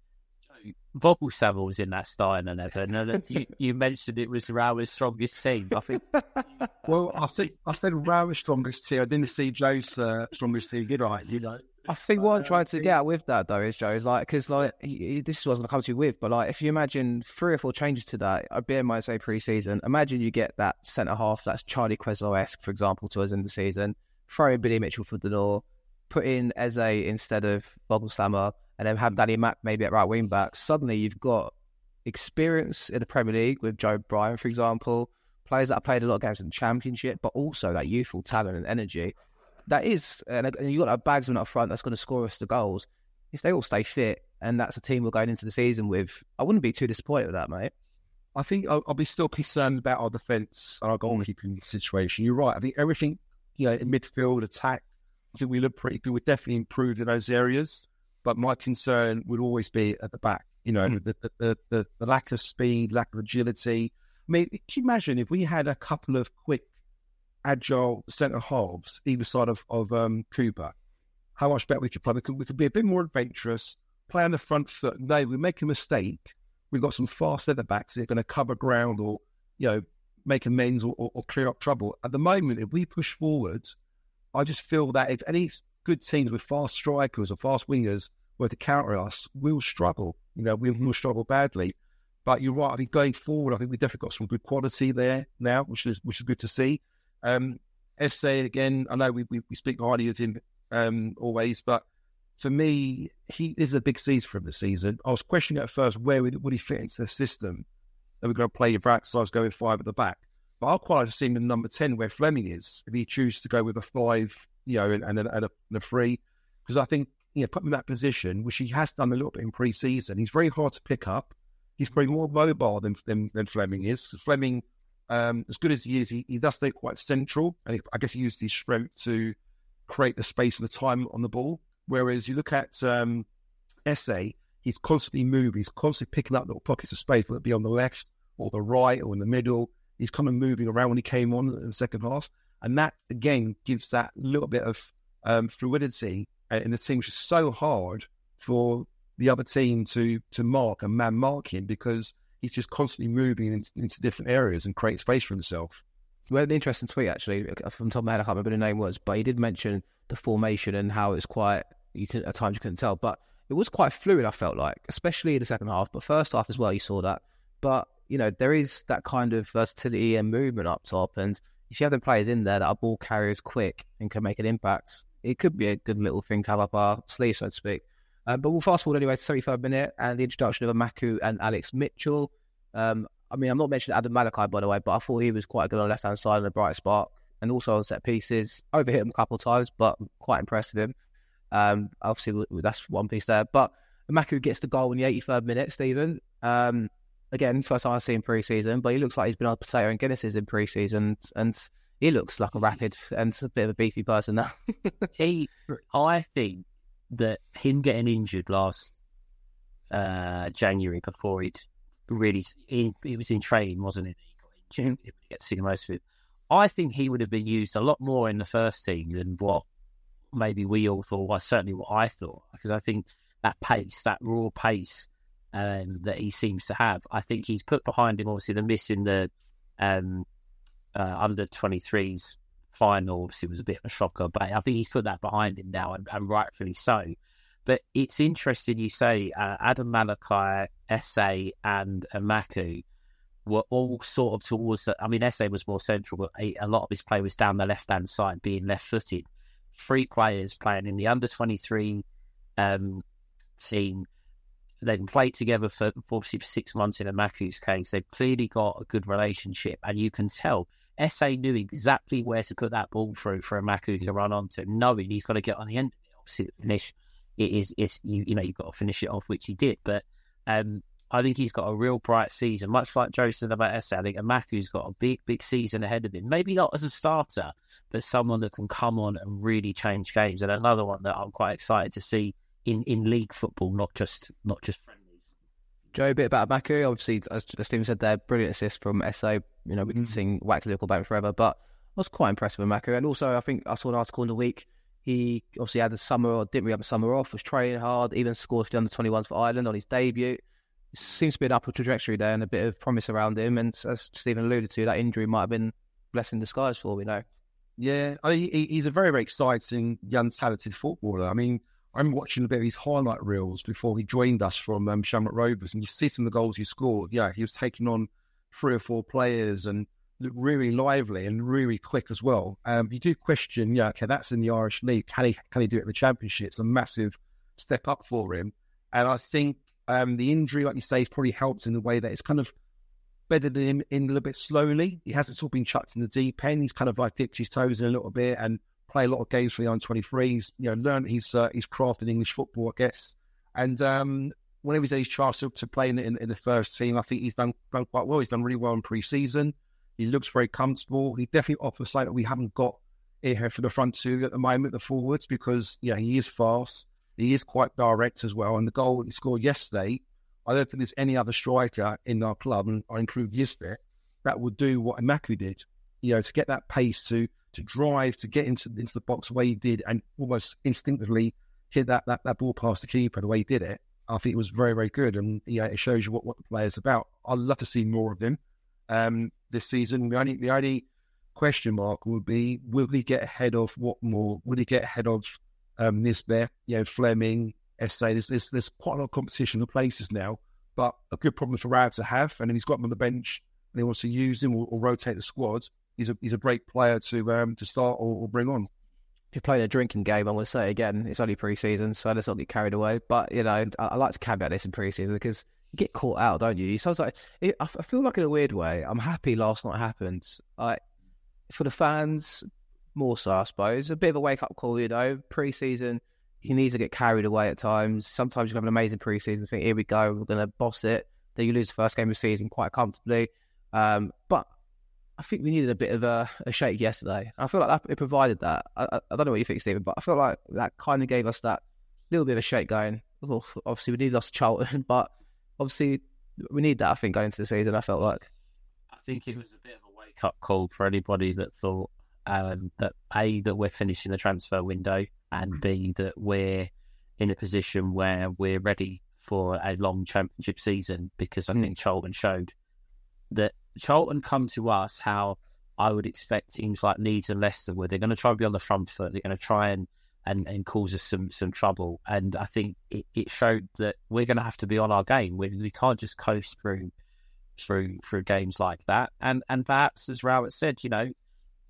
Joe, Voglsammer was in that starting eleven, and you, you mentioned it was Rowett's strongest team. I think Well, I said I said Rowett's strongest team. I didn't see Joe's uh, strongest team, did I? You know. I think what I'm uh, trying to get at with that though is Joe is like because like he, he, this is what was going to come to you with, but like if you imagine three or four changes to that, I'd be in my say pre-season. Imagine you get that centre half that's Charlie Cresswell esque, for example, to us in the season. Throw in Billy Mitchell for the door, put in Esse instead of Voglsammer, and then have Danny Mack maybe at right wing back. Suddenly you've got experience in the Premier League with Joe Bryan, for example, players that have played a lot of games in the Championship, but also that youthful talent and energy. That is, and you've got that Bagsman up front that's going to score us the goals. If they all stay fit, and that's a team we're going into the season with, I wouldn't be too disappointed with that, mate. I think I'll, I'll be still concerned about our defence and our goalkeeping situation. You're right. I think everything, you know, in midfield, attack, I think we look pretty good. We're definitely improved in those areas. But my concern would always be at the back. You know, Mm. the, the, the, the, the lack of speed, lack of agility. I mean, can you imagine if we had a couple of quick, agile centre halves either side of, of um, Cooper? How much better we could play. We could, we could be a bit more adventurous, play on the front foot. No, we make a mistake. We've got some fast centre backs that are going to cover ground or, you know, make amends or, or, or clear up trouble. At the moment, if we push forward, I just feel that if any good teams with fast strikers or fast wingers were to counter us, we'll struggle. You know, we will struggle badly. But you're right. I think going forward, I think we've definitely got some good quality there now, which is which is good to see. Um, Esse again, I know we, we, we speak highly of him um, always, but for me, he is a big season for this season. I was questioning at first where would, would he fit into the system that we're going to play if so I was going five at the back. But I'll quite like to see him in number 10 where Flemming is, if he chooses to go with a five, you know, and, and, a, and a three. Because I think, you know, put him in that position, which he has done a little bit in pre season, he's very hard to pick up. He's probably more mobile than than, than Flemming is. Flemming, um, as good as he is, he, he does stay quite central. And he, I guess he uses his strength to create the space and the time on the ball. Whereas you look at um, Esse, he's constantly moving. He's constantly picking up little pockets of space, whether it be on the left or the right or in the middle. He's kind of moving around when he came on in the second half. And that, again, gives that little bit of um, fluidity uh, in the team, which is so hard for the other team to to mark and man mark him because he's just constantly moving in, into different areas and create space for himself. We had an interesting tweet actually uh, from top of my head. I can't remember the name was, but he did mention the formation and how it's quite. You can at times you couldn't tell, but it was quite fluid. I felt like, especially in the second half, but first half as well. You saw that, but you know there is that kind of versatility and movement up top, and if you have the players in there that are ball carriers, quick and can make an impact, it could be a good little thing to have up our sleeve, so to speak. Uh, but we'll fast forward anyway to 73rd minute and the introduction of Emakhu and Alex Mitchell. Um, I mean, I'm not mentioning Adam Malachi, by the way, but I thought he was quite good on the left hand side and a bright spark, and also on set pieces. Overhit him a couple of times, but quite impressed with him. Um, obviously, that's one piece there. But Emakhu gets the goal in the 83rd minute, Stephen. Um, again, first time I've seen pre season, but he looks like he's been on potato and Guinness's in pre season, and he looks like a rapid and a bit of a beefy person now. he, I think that him getting injured last uh, January before he'd really, he, he was in training, wasn't it? He got injured. He get to see most of it. I think he would have been used a lot more in the first team than what maybe we all thought, well, certainly what I thought, because I think that pace, that raw pace um, that he seems to have, I think he's put behind him, obviously, the miss in the um, uh, under 23s final obviously was a bit of a shocker, but I think he's put that behind him now, and, and rightfully so. But it's interesting you say uh, Adam Malachi, Esse, and Emakhu were all sort of towards the. I mean, Esse was more central, but a, a lot of his play was down the left hand side, being left footed. Three players playing in the under 23 um, team. They've played together for, for six months in Emakhu's case. They've clearly got a good relationship, and you can tell Esse knew exactly where to put that ball through for a Emakhu to run onto, knowing he's got to get on the end of it. Obviously, the finish it is is you you know you've got to finish it off, which he did. But um, I think he's got a real bright season, much like Joe said about Esse. I think Emakhu's got a big, big season ahead of him. Maybe not as a starter, but someone that can come on and really change games. And another one that I'm quite excited to see in, in league football, not just not just friendlies. Joe, a bit about Emakhu. Obviously, as Stephen said there, brilliant assist from Esse. You know, we can sing Wax Liverpool Bank forever, but I was quite impressed with Emakhu. And also, I think I saw an article in the week. He obviously had the summer, or didn't really have a summer off, was training hard, even scored for the under 21s for Ireland on his debut. Seems to be an upward trajectory there and a bit of promise around him. And as Stephen alluded to, that injury might have been blessing disguise for all we know. Yeah, I mean, he's a very, very exciting young, talented footballer. I mean, I'm watching a bit of his highlight reels before he joined us from um, Shamrock Rovers, and you see some of the goals he scored. Yeah, he was taking on three or four players and looked really lively and really quick as well. Um, you do question, yeah, okay, that's in the Irish League. Can he can he do it in the Championship? It's a massive step up for him, and I think um, the injury, like you say, has probably helped in the way that it's kind of bedded him in a little bit slowly. He hasn't sort of been chucked in the deep end. He's kind of like dipped his toes in a little bit and play a lot of games for the under 23s. You know, learned his uh, his craft in English football, I guess. And um, whenever he's had his chance to, to play in, in, in, the first team, I think he's done, done quite well. He's done really well in pre-season. He looks very comfortable. He definitely offers something that we haven't got here for the front two at the moment, the forwards, because yeah, he is fast. He is quite direct as well. And the goal he scored yesterday, I don't think there's any other striker in our club, and I include Nisbet, that would do what Emakhu did. You know, to get that pace to to drive, to get into into the box the way he did, and almost instinctively hit that that, that ball past the keeper the way he did it. I think it was very, very good. And yeah, it shows you what, what the player's about. I'd love to see more of him um, this season. The only the only question mark would be will he get ahead of what more? Will he get ahead of um, There, you know, Flemming, Esse. There's, there's, there's quite a lot of competition in places now, but a good problem for Rad to have. And then he's got him on the bench and he wants to use him or, or rotate the squad. He's a he's a great player to um, to start or, or bring on. If you're playing a drinking game, I want to say again, it's only pre-season, so let's not get carried away. But you know, I, I like to caveat this in pre-season because you get caught out, don't you? It like it, I feel like in a weird way. I'm happy last night happened. Like for the fans, more so, I suppose. A bit of a wake up call, you know. Pre-season, he needs to get carried away at times. Sometimes you have an amazing pre-season, think, here we go, we're going to boss it. Then you lose the first game of the season quite comfortably. Um, but I think we needed a bit of a, a shake yesterday. I feel like that, it provided that. I, I, don't know what you think, Stephen, but I feel like that kind of gave us that little bit of a shake going. Well, obviously, we need lost Charlton, but obviously, we need that, I think, going into the season. I felt like. I think it was a bit of a wake up call for anybody that thought um, that A, that we're finishing the transfer window, and B, that we're in a position where we're ready for a long championship season because I think Charlton showed that Charlton come to us how I would expect teams like Leeds and Leicester would. They're going to try and be on the front foot. They're going to try and, and, and cause us some, some trouble. And I think it, it showed that we're going to have to be on our game. We, we can't just coast through through through games like that. And and perhaps as Rowett said, you know,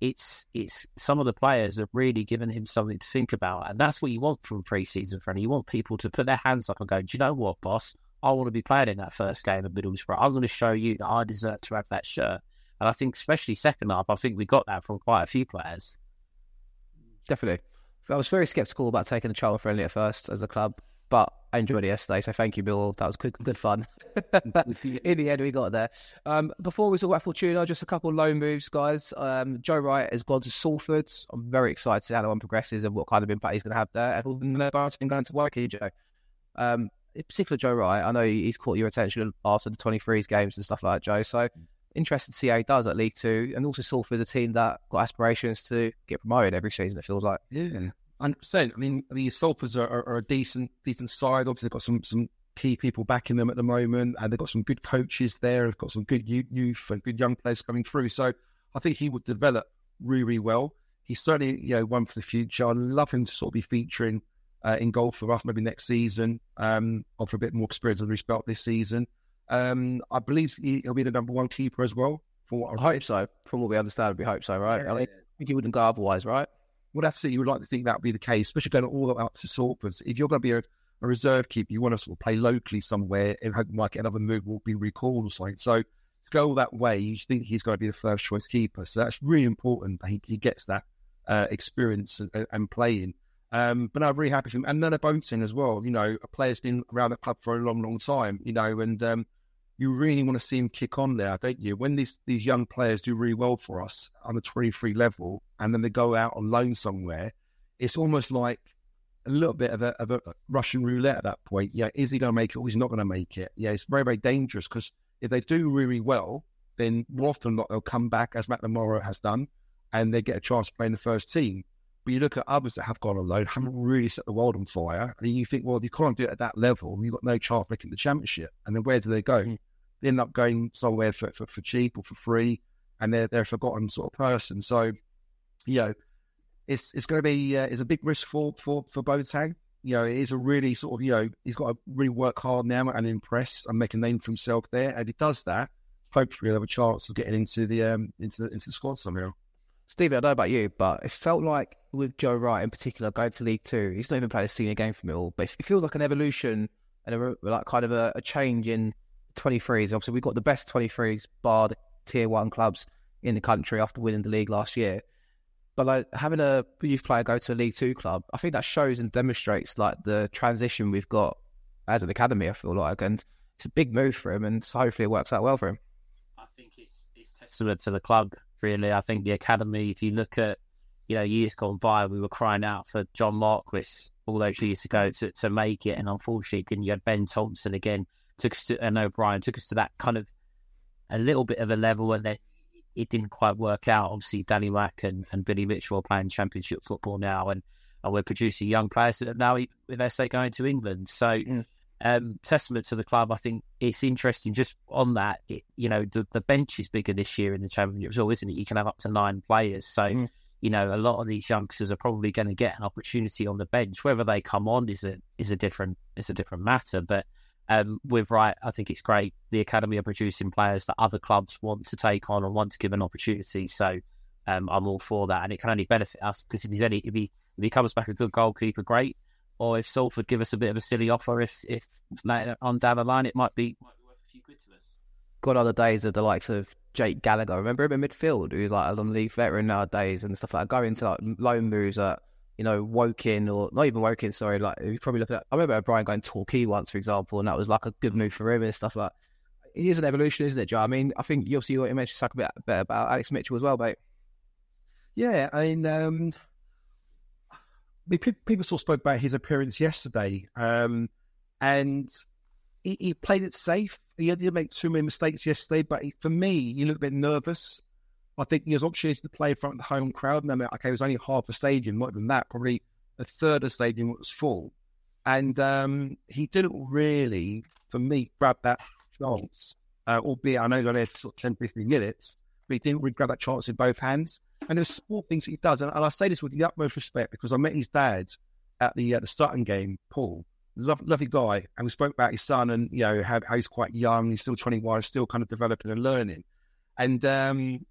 it's it's some of the players have really given him something to think about, and that's what you want from pre-season friendly. You want people to put their hands up and go, "Do you know what, boss? I want to be playing in that first game of Middlesbrough. I'm going to show you that I deserve to have that shirt." And I think, especially second half, I think we got that from quite a few players. Definitely, I was very sceptical about taking the child friendly at first as a club, but I enjoyed it yesterday, so thank you, Bill. That was good, good fun. In the end, we got there. Um, before we talk about Fortuna, just a couple of loan moves, guys. Um, Joe Wright has gone to Salford. I'm very excited to see how that one progresses and what kind of impact he's going to have there. And Barton going to Woking, Joe. Um, in particular, Joe Wright, I know he's caught your attention after the 23s games and stuff like that, Joe. So hmm. interested to see how he does at League Two, and also saw Salford, the team that got aspirations to get promoted every season. It feels like. Yeah, hundred percent. I mean, the Salfords are, are, are, a decent, decent side. Obviously, they've got some some key people backing them at the moment, and they've got some good coaches there. They've got some good youth and good young players coming through. So I think he would develop really, really well. He's certainly you know one for the future. I'd love him to sort of be featuring uh, in goal for us maybe next season. Um, offer a bit more experience under his belt this season. Um, I believe he'll be the number one keeper as well. For what I, I hope so. From what we understand, we hope so, right? Yeah. I think he wouldn't go otherwise, right? Well, that's it. You would like to think that would be the case, especially going all the way up to Salford. If you're going to be a, a, reserve keeper, you want to sort of play locally somewhere and hope like another move will be recalled or something. So to go all that way, you think he's going to be the first choice keeper. So that's really important that he, he gets that uh, experience and, and playing. Um, but I'm really happy for him. And Nana Boateng as well. You know, a player's been around the club for a long, long time. You know, and um, you really want to see him kick on there, don't you? When these these young players do really well for us on the 23 level, and then they go out on loan somewhere, it's almost like a little bit of a, of a Russian roulette at that point. Yeah, is he going to make it or is he not going to make it? Yeah, it's very, very dangerous because if they do really well, then more often not, they'll come back as Matt McNamara has done and they get a chance to play in the first team. But you look at others that have gone on loan, haven't really set the world on fire, and you think, well, if you can't do it at that level, you've got no chance of making the championship. And then where do they go? Mm. They end up going somewhere for, for, for cheap or for free, and they're they're a forgotten sort of person. So, you know, it's it's going to be uh, it's a big risk for for for Boateng. You know, it is a really sort of you know he's got to really work hard now and impress and make a name for himself there. And if he does that, hopefully he'll have a chance of getting into the um into the into the squad somehow. Steve, I don't know about you, but it felt like with Joe Wright in particular going to League Two, he's not even played a senior game for Mill, but it feels like an evolution and a, like kind of a, a change in 23s. Obviously, we've got the best 23s, bar the tier one clubs in the country after winning the league last year. But like having a youth player go to a League Two club, I think that shows and demonstrates like the transition we've got as an academy. I feel like, and it's a big move for him, and so hopefully it works out well for him. I think it's it's testament to the club. Really, I think the academy. If you look at you know years gone by, we were crying out for John Marquis all those years ago to, to make it, and unfortunately, then you had Ben Thompson again took us to and O'Brien took us to that kind of a little bit of a level, and then it didn't quite work out. Obviously, Danny Mack and, and Billy Mitchell are playing Championship football now, and, and we're producing young players that now with SA going to England. So, mm. Um, testament to the club. I think it's interesting. Just on that, it, you know, the, the bench is bigger this year in the Championship as well, isn't it? You can have up to nine players. So. Mm. You know, a lot of these youngsters are probably going to get an opportunity on the bench. Whether they come on is a is a different is a different matter. But um, with Wright, I think it's great. The academy are producing players that other clubs want to take on and want to give an opportunity. So um, I'm all for that, and it can only benefit us because if he's any if he if he comes back a good goalkeeper, great. Or if Salford give us a bit of a silly offer, if if on down the line it might be, might be worth a few quid to us. Got other days of the likes of Jake Gallagher. Remember him in midfield, who's like a long league veteran nowadays and stuff like that. Going to like loan moves at you know, Woking or not even Woking, sorry, like you probably look at I remember Brian going to Torquay once, for example, and that was like a good move for him and stuff like it is an evolution, isn't it, Joe? I mean, I think you also you mentioned something a bit, bit about Alex Mitchell as well, mate. Yeah, I mean, um, people sort of spoke about his appearance yesterday, um, and he, he, played it safe. He didn't make too many mistakes yesterday, but he, for me, he looked a bit nervous. I think he has opportunity to play in front of the home crowd. And I mean, okay, it was only half a stadium, not even that, probably a third of the stadium was full. And um, he didn't really, for me, grab that chance, uh, albeit I know he only had sort of 10, 15 minutes, but he didn't really grab that chance in both hands. And there's small things he does. And, and I say this with the utmost respect because I met his dad at the, uh, the Sutton game, Paul. lovely guy. And we spoke about his son and, you know, how, how he's quite young. He's still 21, still kind of developing and learning. And um,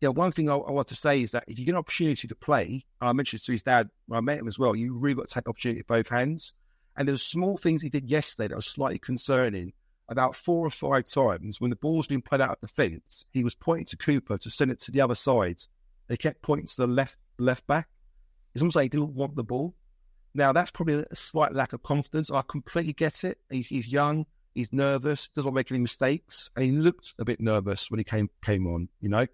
yeah, one thing I, I, want to say is that if you get an opportunity to play, I mentioned to his dad when I met him as well, you really got to take the opportunity at both hands. And there's small things he did yesterday that was slightly concerning. About four or five times when the ball's been played out of the fence, he was pointing to Cooper to send it to the other side. They kept pointing to the left left back. It's almost like he didn't want the ball. Now that's probably a slight lack of confidence. I completely get it. He's, he's young, he's nervous, doesn't make any mistakes, and he looked a bit nervous when he came came on. You know,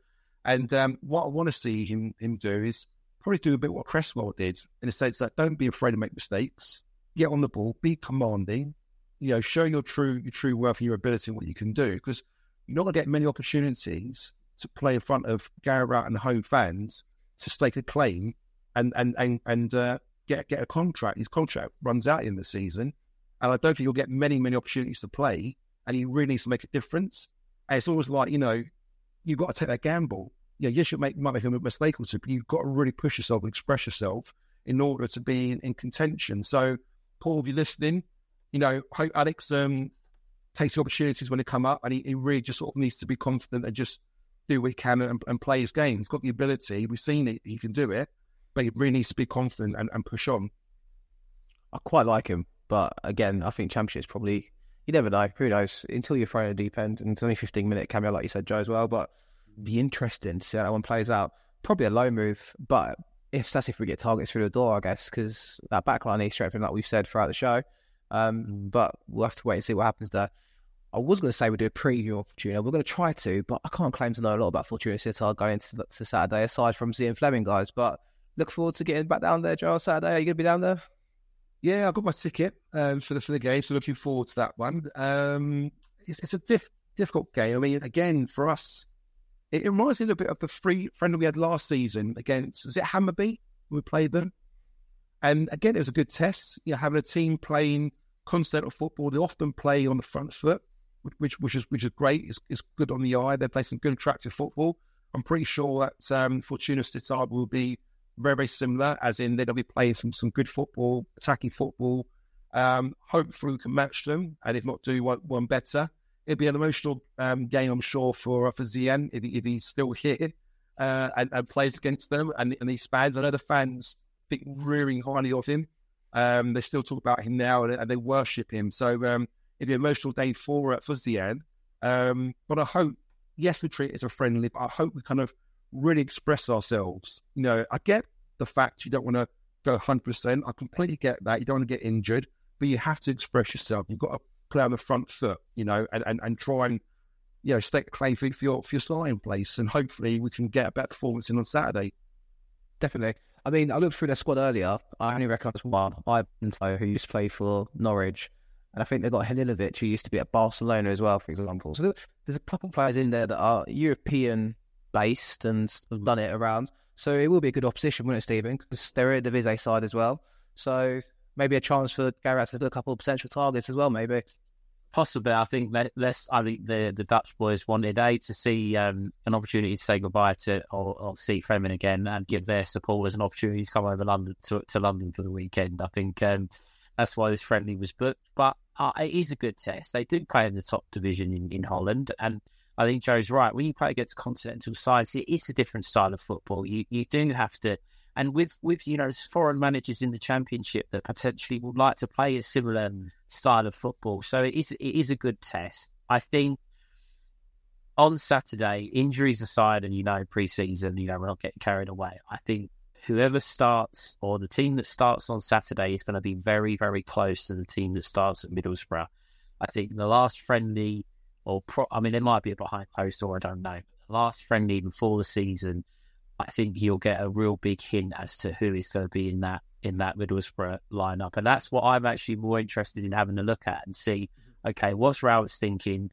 and um, what I want to see him him do is probably do a bit what Cresswell did in the sense that don't be afraid to make mistakes, get on the ball, be commanding, you know, show your true your true worth and your ability and what you can do. Because you're not going to get many opportunities to play in front of Garrett and the home fans to stake a claim and and and and uh, get get a contract. His contract runs out in the season, and I don't think he'll get many many opportunities to play. And he really needs to make a difference. And it's always like you know, you've got to take that gamble yeah, yes, you make, might make a mistake or two, but you've got to really push yourself and express yourself in order to be in, in contention. So, Paul, if you're listening, you know, hope Alex um, takes the opportunities when they come up and he, he, really just sort of needs to be confident and just do what he can and, and, play his game. He's got the ability. We've seen it. He can do it, but he really needs to be confident and, and push on. I quite like him, but again, I think Championship's probably, you never know. Who knows? Until you're thrown a deep end, and it's only 15 minute cameo, like you said, Joe, as well. But be interesting to see how that one plays out. Probably a low move, but if that's if we get targets through the door, I guess, because that backline needs strengthening, like we've said throughout the show. Um, but we'll have to wait and see what happens there. I was going to say we'll do a preview of Fortuna. We're going to try to, but I can't claim to know a lot about Fortuna Sittard going into to Saturday, aside from seeing Flemming guys. But look forward to getting back down there, Joe, Saturday. Are you going to be down there? Yeah, I got my ticket um, for the for the game, so looking forward to that one. Um, it's, it's a diff, difficult game. I mean, again, for us, it, it reminds me a little bit of the free friend we had last season against was it Hammarby? We played them, and again, it was a good test. You know, having a team playing continental football, they often play on the front foot, which which is which is great. It's, it's good on the eye. They play some good, attractive football. I'm pretty sure that um, Fortuna Sittard will be very, very similar, as in they'll be playing some, some good football, attacking football. Um, hopefully, we can match them, and if not, do one, one better. It'll be an emotional um, game, I'm sure, for uh, for Zian if, if he's still here uh, and, and, plays against them and, and these fans. I know the fans think really highly of him. Um, they still talk about him now and, and they worship him. So um, it'll be an emotional day for uh, for Zian. Um, but I hope, yes, we treat it as a friendly, but I hope we kind of really express ourselves. You know, I get the fact you don't want to go 100%. I completely get that. You don't want to get injured, but you have to express yourself. You've got to play on the front foot, you know, and, and, and try and, you know, stake a claim for, for your, for your starting place. And hopefully we can get a better performance in on Saturday. Definitely. I mean, I looked through their squad earlier. I only recognise one, Ivo Pinto, who used to play for Norwich. And I think they've got Halilovic, who used to be at Barcelona as well, for example. So there's a couple of players in there that are European based and have done it around. So it will be a good opposition, won't it, Stephen? Because they're in the Vise side as well. So maybe a chance for Gareth to do a couple of potential targets as well, maybe. Possibly, I think less. I think the, the Dutch boys wanted a to see um, an opportunity to say goodbye to or, or see Fremen again and give their supporters an opportunity to come over London to, to London for the weekend. I think um, that's why this friendly was booked. But uh, it is a good test. They do play in the top division in, in Holland, and I think Joe's right. When you play against continental sides, it is a different style of football. You you do have to, and with with you know foreign managers in the championship that potentially would like to play a similar style of football. So it is it is a good test. I think on Saturday, injuries aside, and you know pre-season, you know we're not getting carried away. I think whoever starts or the team that starts on Saturday is going to be very very close to the team that starts at Middlesbrough. I think the last friendly or pro- I mean, it might be a behind post or I don't know. The last friendly before the season, I think you'll get a real big hint as to who is going to be in that in that Middlesbrough lineup, and that's what I'm actually more interested in having a look at and see. Okay, what's Rowett's thinking?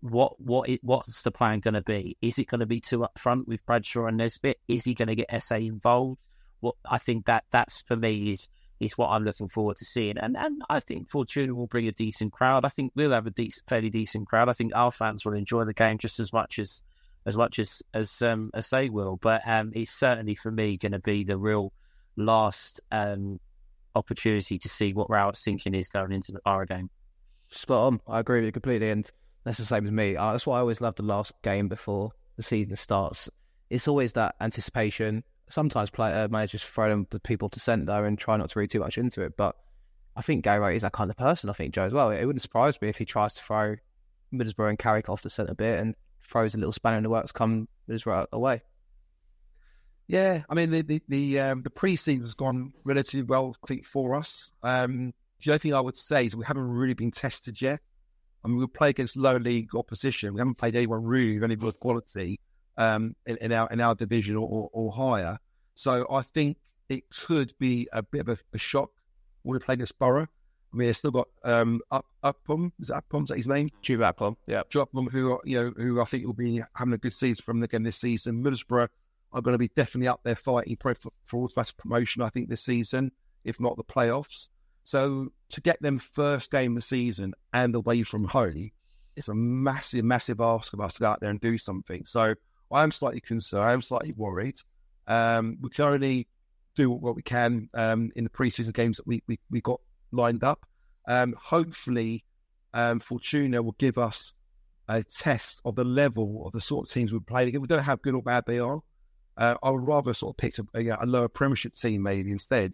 What what it, what's the plan going to be? Is it going to be two up front with Bradshaw and Nisbet? Is he going to get Esse involved? What I think that that's for me is is what I'm looking forward to seeing. And and I think Fortuna will bring a decent crowd. I think we'll have a decent, fairly decent crowd. I think our fans will enjoy the game just as much as as much as as um, as they will. But um, it's certainly for me going to be the real last um, opportunity to see what Rowett's thinking is going into the Borough game. Spot on. I agree with you completely, and that's the same as me. Uh, that's why I always love the last game before the season starts. It's always that anticipation sometimes play, uh, managers throw them the people to centre and try not to read too much into it. But I think Gary is that kind of person. I think Joe as well. It, it wouldn't surprise me if he tries to throw Middlesbrough and Carrick off the centre bit and throws a little spanner in the works come Middlesbrough away. Yeah, I mean the the the, um, the pre-season's gone relatively well, I think, for us. Um, the only thing I would say is we haven't really been tested yet. I mean, we play against low league opposition. We haven't played anyone really of any good quality um, in, in, our in our division or, or, or, higher. So I think it could be a bit of a, a shock when we play this Borough. I mean, they've still got um, up Akpom. Is that? Is that his name? Chuba Akpom. Yeah, Chuba Akpom, who you know, who I think will be having a good season from again this season. Middlesbrough are going to be definitely up there fighting for, for automatic promotion. I think this season, if not the playoffs. So to get them first game of the season and away from home, it's a massive, massive ask of us to go out there and do something. So I am slightly concerned. I am slightly worried. Um, we can only do what we can um, in the preseason games that we, we, we got lined up. Um, hopefully, um, Fortuna will give us a test of the level of the sort of teams we're playing. Against. We don't know how good or bad they are. Uh, I would rather sort of pick a, a lower Premiership team maybe instead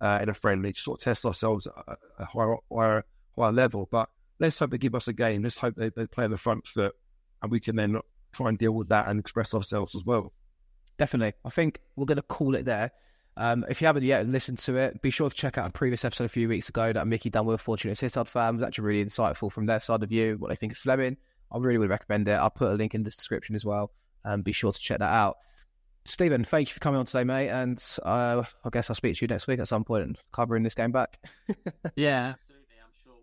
uh, in a friendly to sort of test ourselves at a higher, higher, higher level. But let's hope they give us a game. Let's hope they, they play on the front foot and we can then try and deal with that and express ourselves as well. Definitely. I think we're going to call it there. Um, if you haven't yet listened to it, be sure to check out a previous episode a few weeks ago that Mickey done with a Fortuna Sittard fan. It was actually really insightful from their side of view, what they think of Flemming. I really would recommend it. I'll put a link in the description as well. Um, be sure to check that out. Stephen, thank you for coming on today, mate. And uh, I guess I'll speak to you next week at some point and covering this game back. yeah, absolutely. I'm sure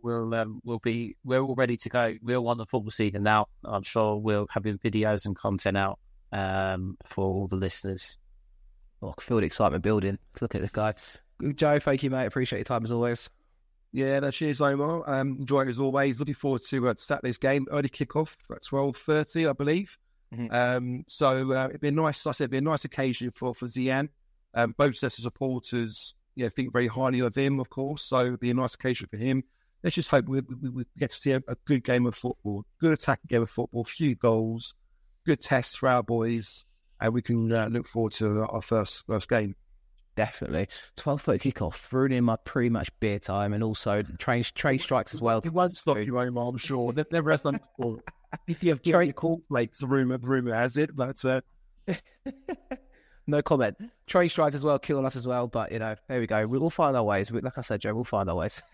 we'll um, we'll be we're all ready to go. We're on the football season now. I'm sure we'll have videos and content out um, for all the listeners. Oh, I feel the excitement building. Look at this guy. Joe, thank you, mate. Appreciate your time as always. Yeah, no, cheers, Omer. Um, enjoying as always. Looking forward to uh, Saturday's game. Early kickoff at twelve thirty, I believe. Mm-hmm. Um, so uh, it'd be a nice, like I said, it'd be a nice occasion for for Zian. Um, both sets of supporters, yeah, think very highly of him, of course. So it'd be a nice occasion for him. Let's just hope we, we, we get to see a, a, good game of football, good attacking game of football, few goals, good tests for our boys, and we can uh, look forward to our first first game. Definitely. 12 thirty kickoff, ruining my pretty much beer time and also train train strikes as well. It won't stop you, Omer, I'm sure. Never has done before. if you have train cornflakes, the rumour, the rumour has it, but uh... no comment. Train strikes as well, killing us as well, but you know, there we go. We'll find our ways. Like I said, Joe, we'll find our ways.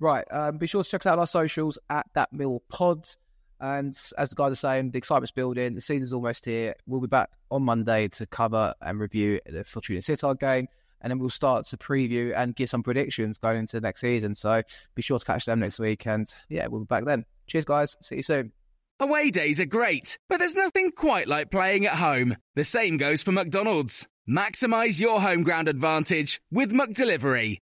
right. Um, be sure to check us out on our socials at that mill pods. And as the guys are saying, the excitement's building. The season's almost here. We'll be back on Monday to cover and review the Fortuna Sittard game. And then we'll start to preview and give some predictions going into the next season. So be sure to catch them next week. And yeah, we'll be back then. Cheers, guys. See you soon. Away days are great, but there's nothing quite like playing at home. The same goes for McDonald's. Maximize your home ground advantage with McDelivery.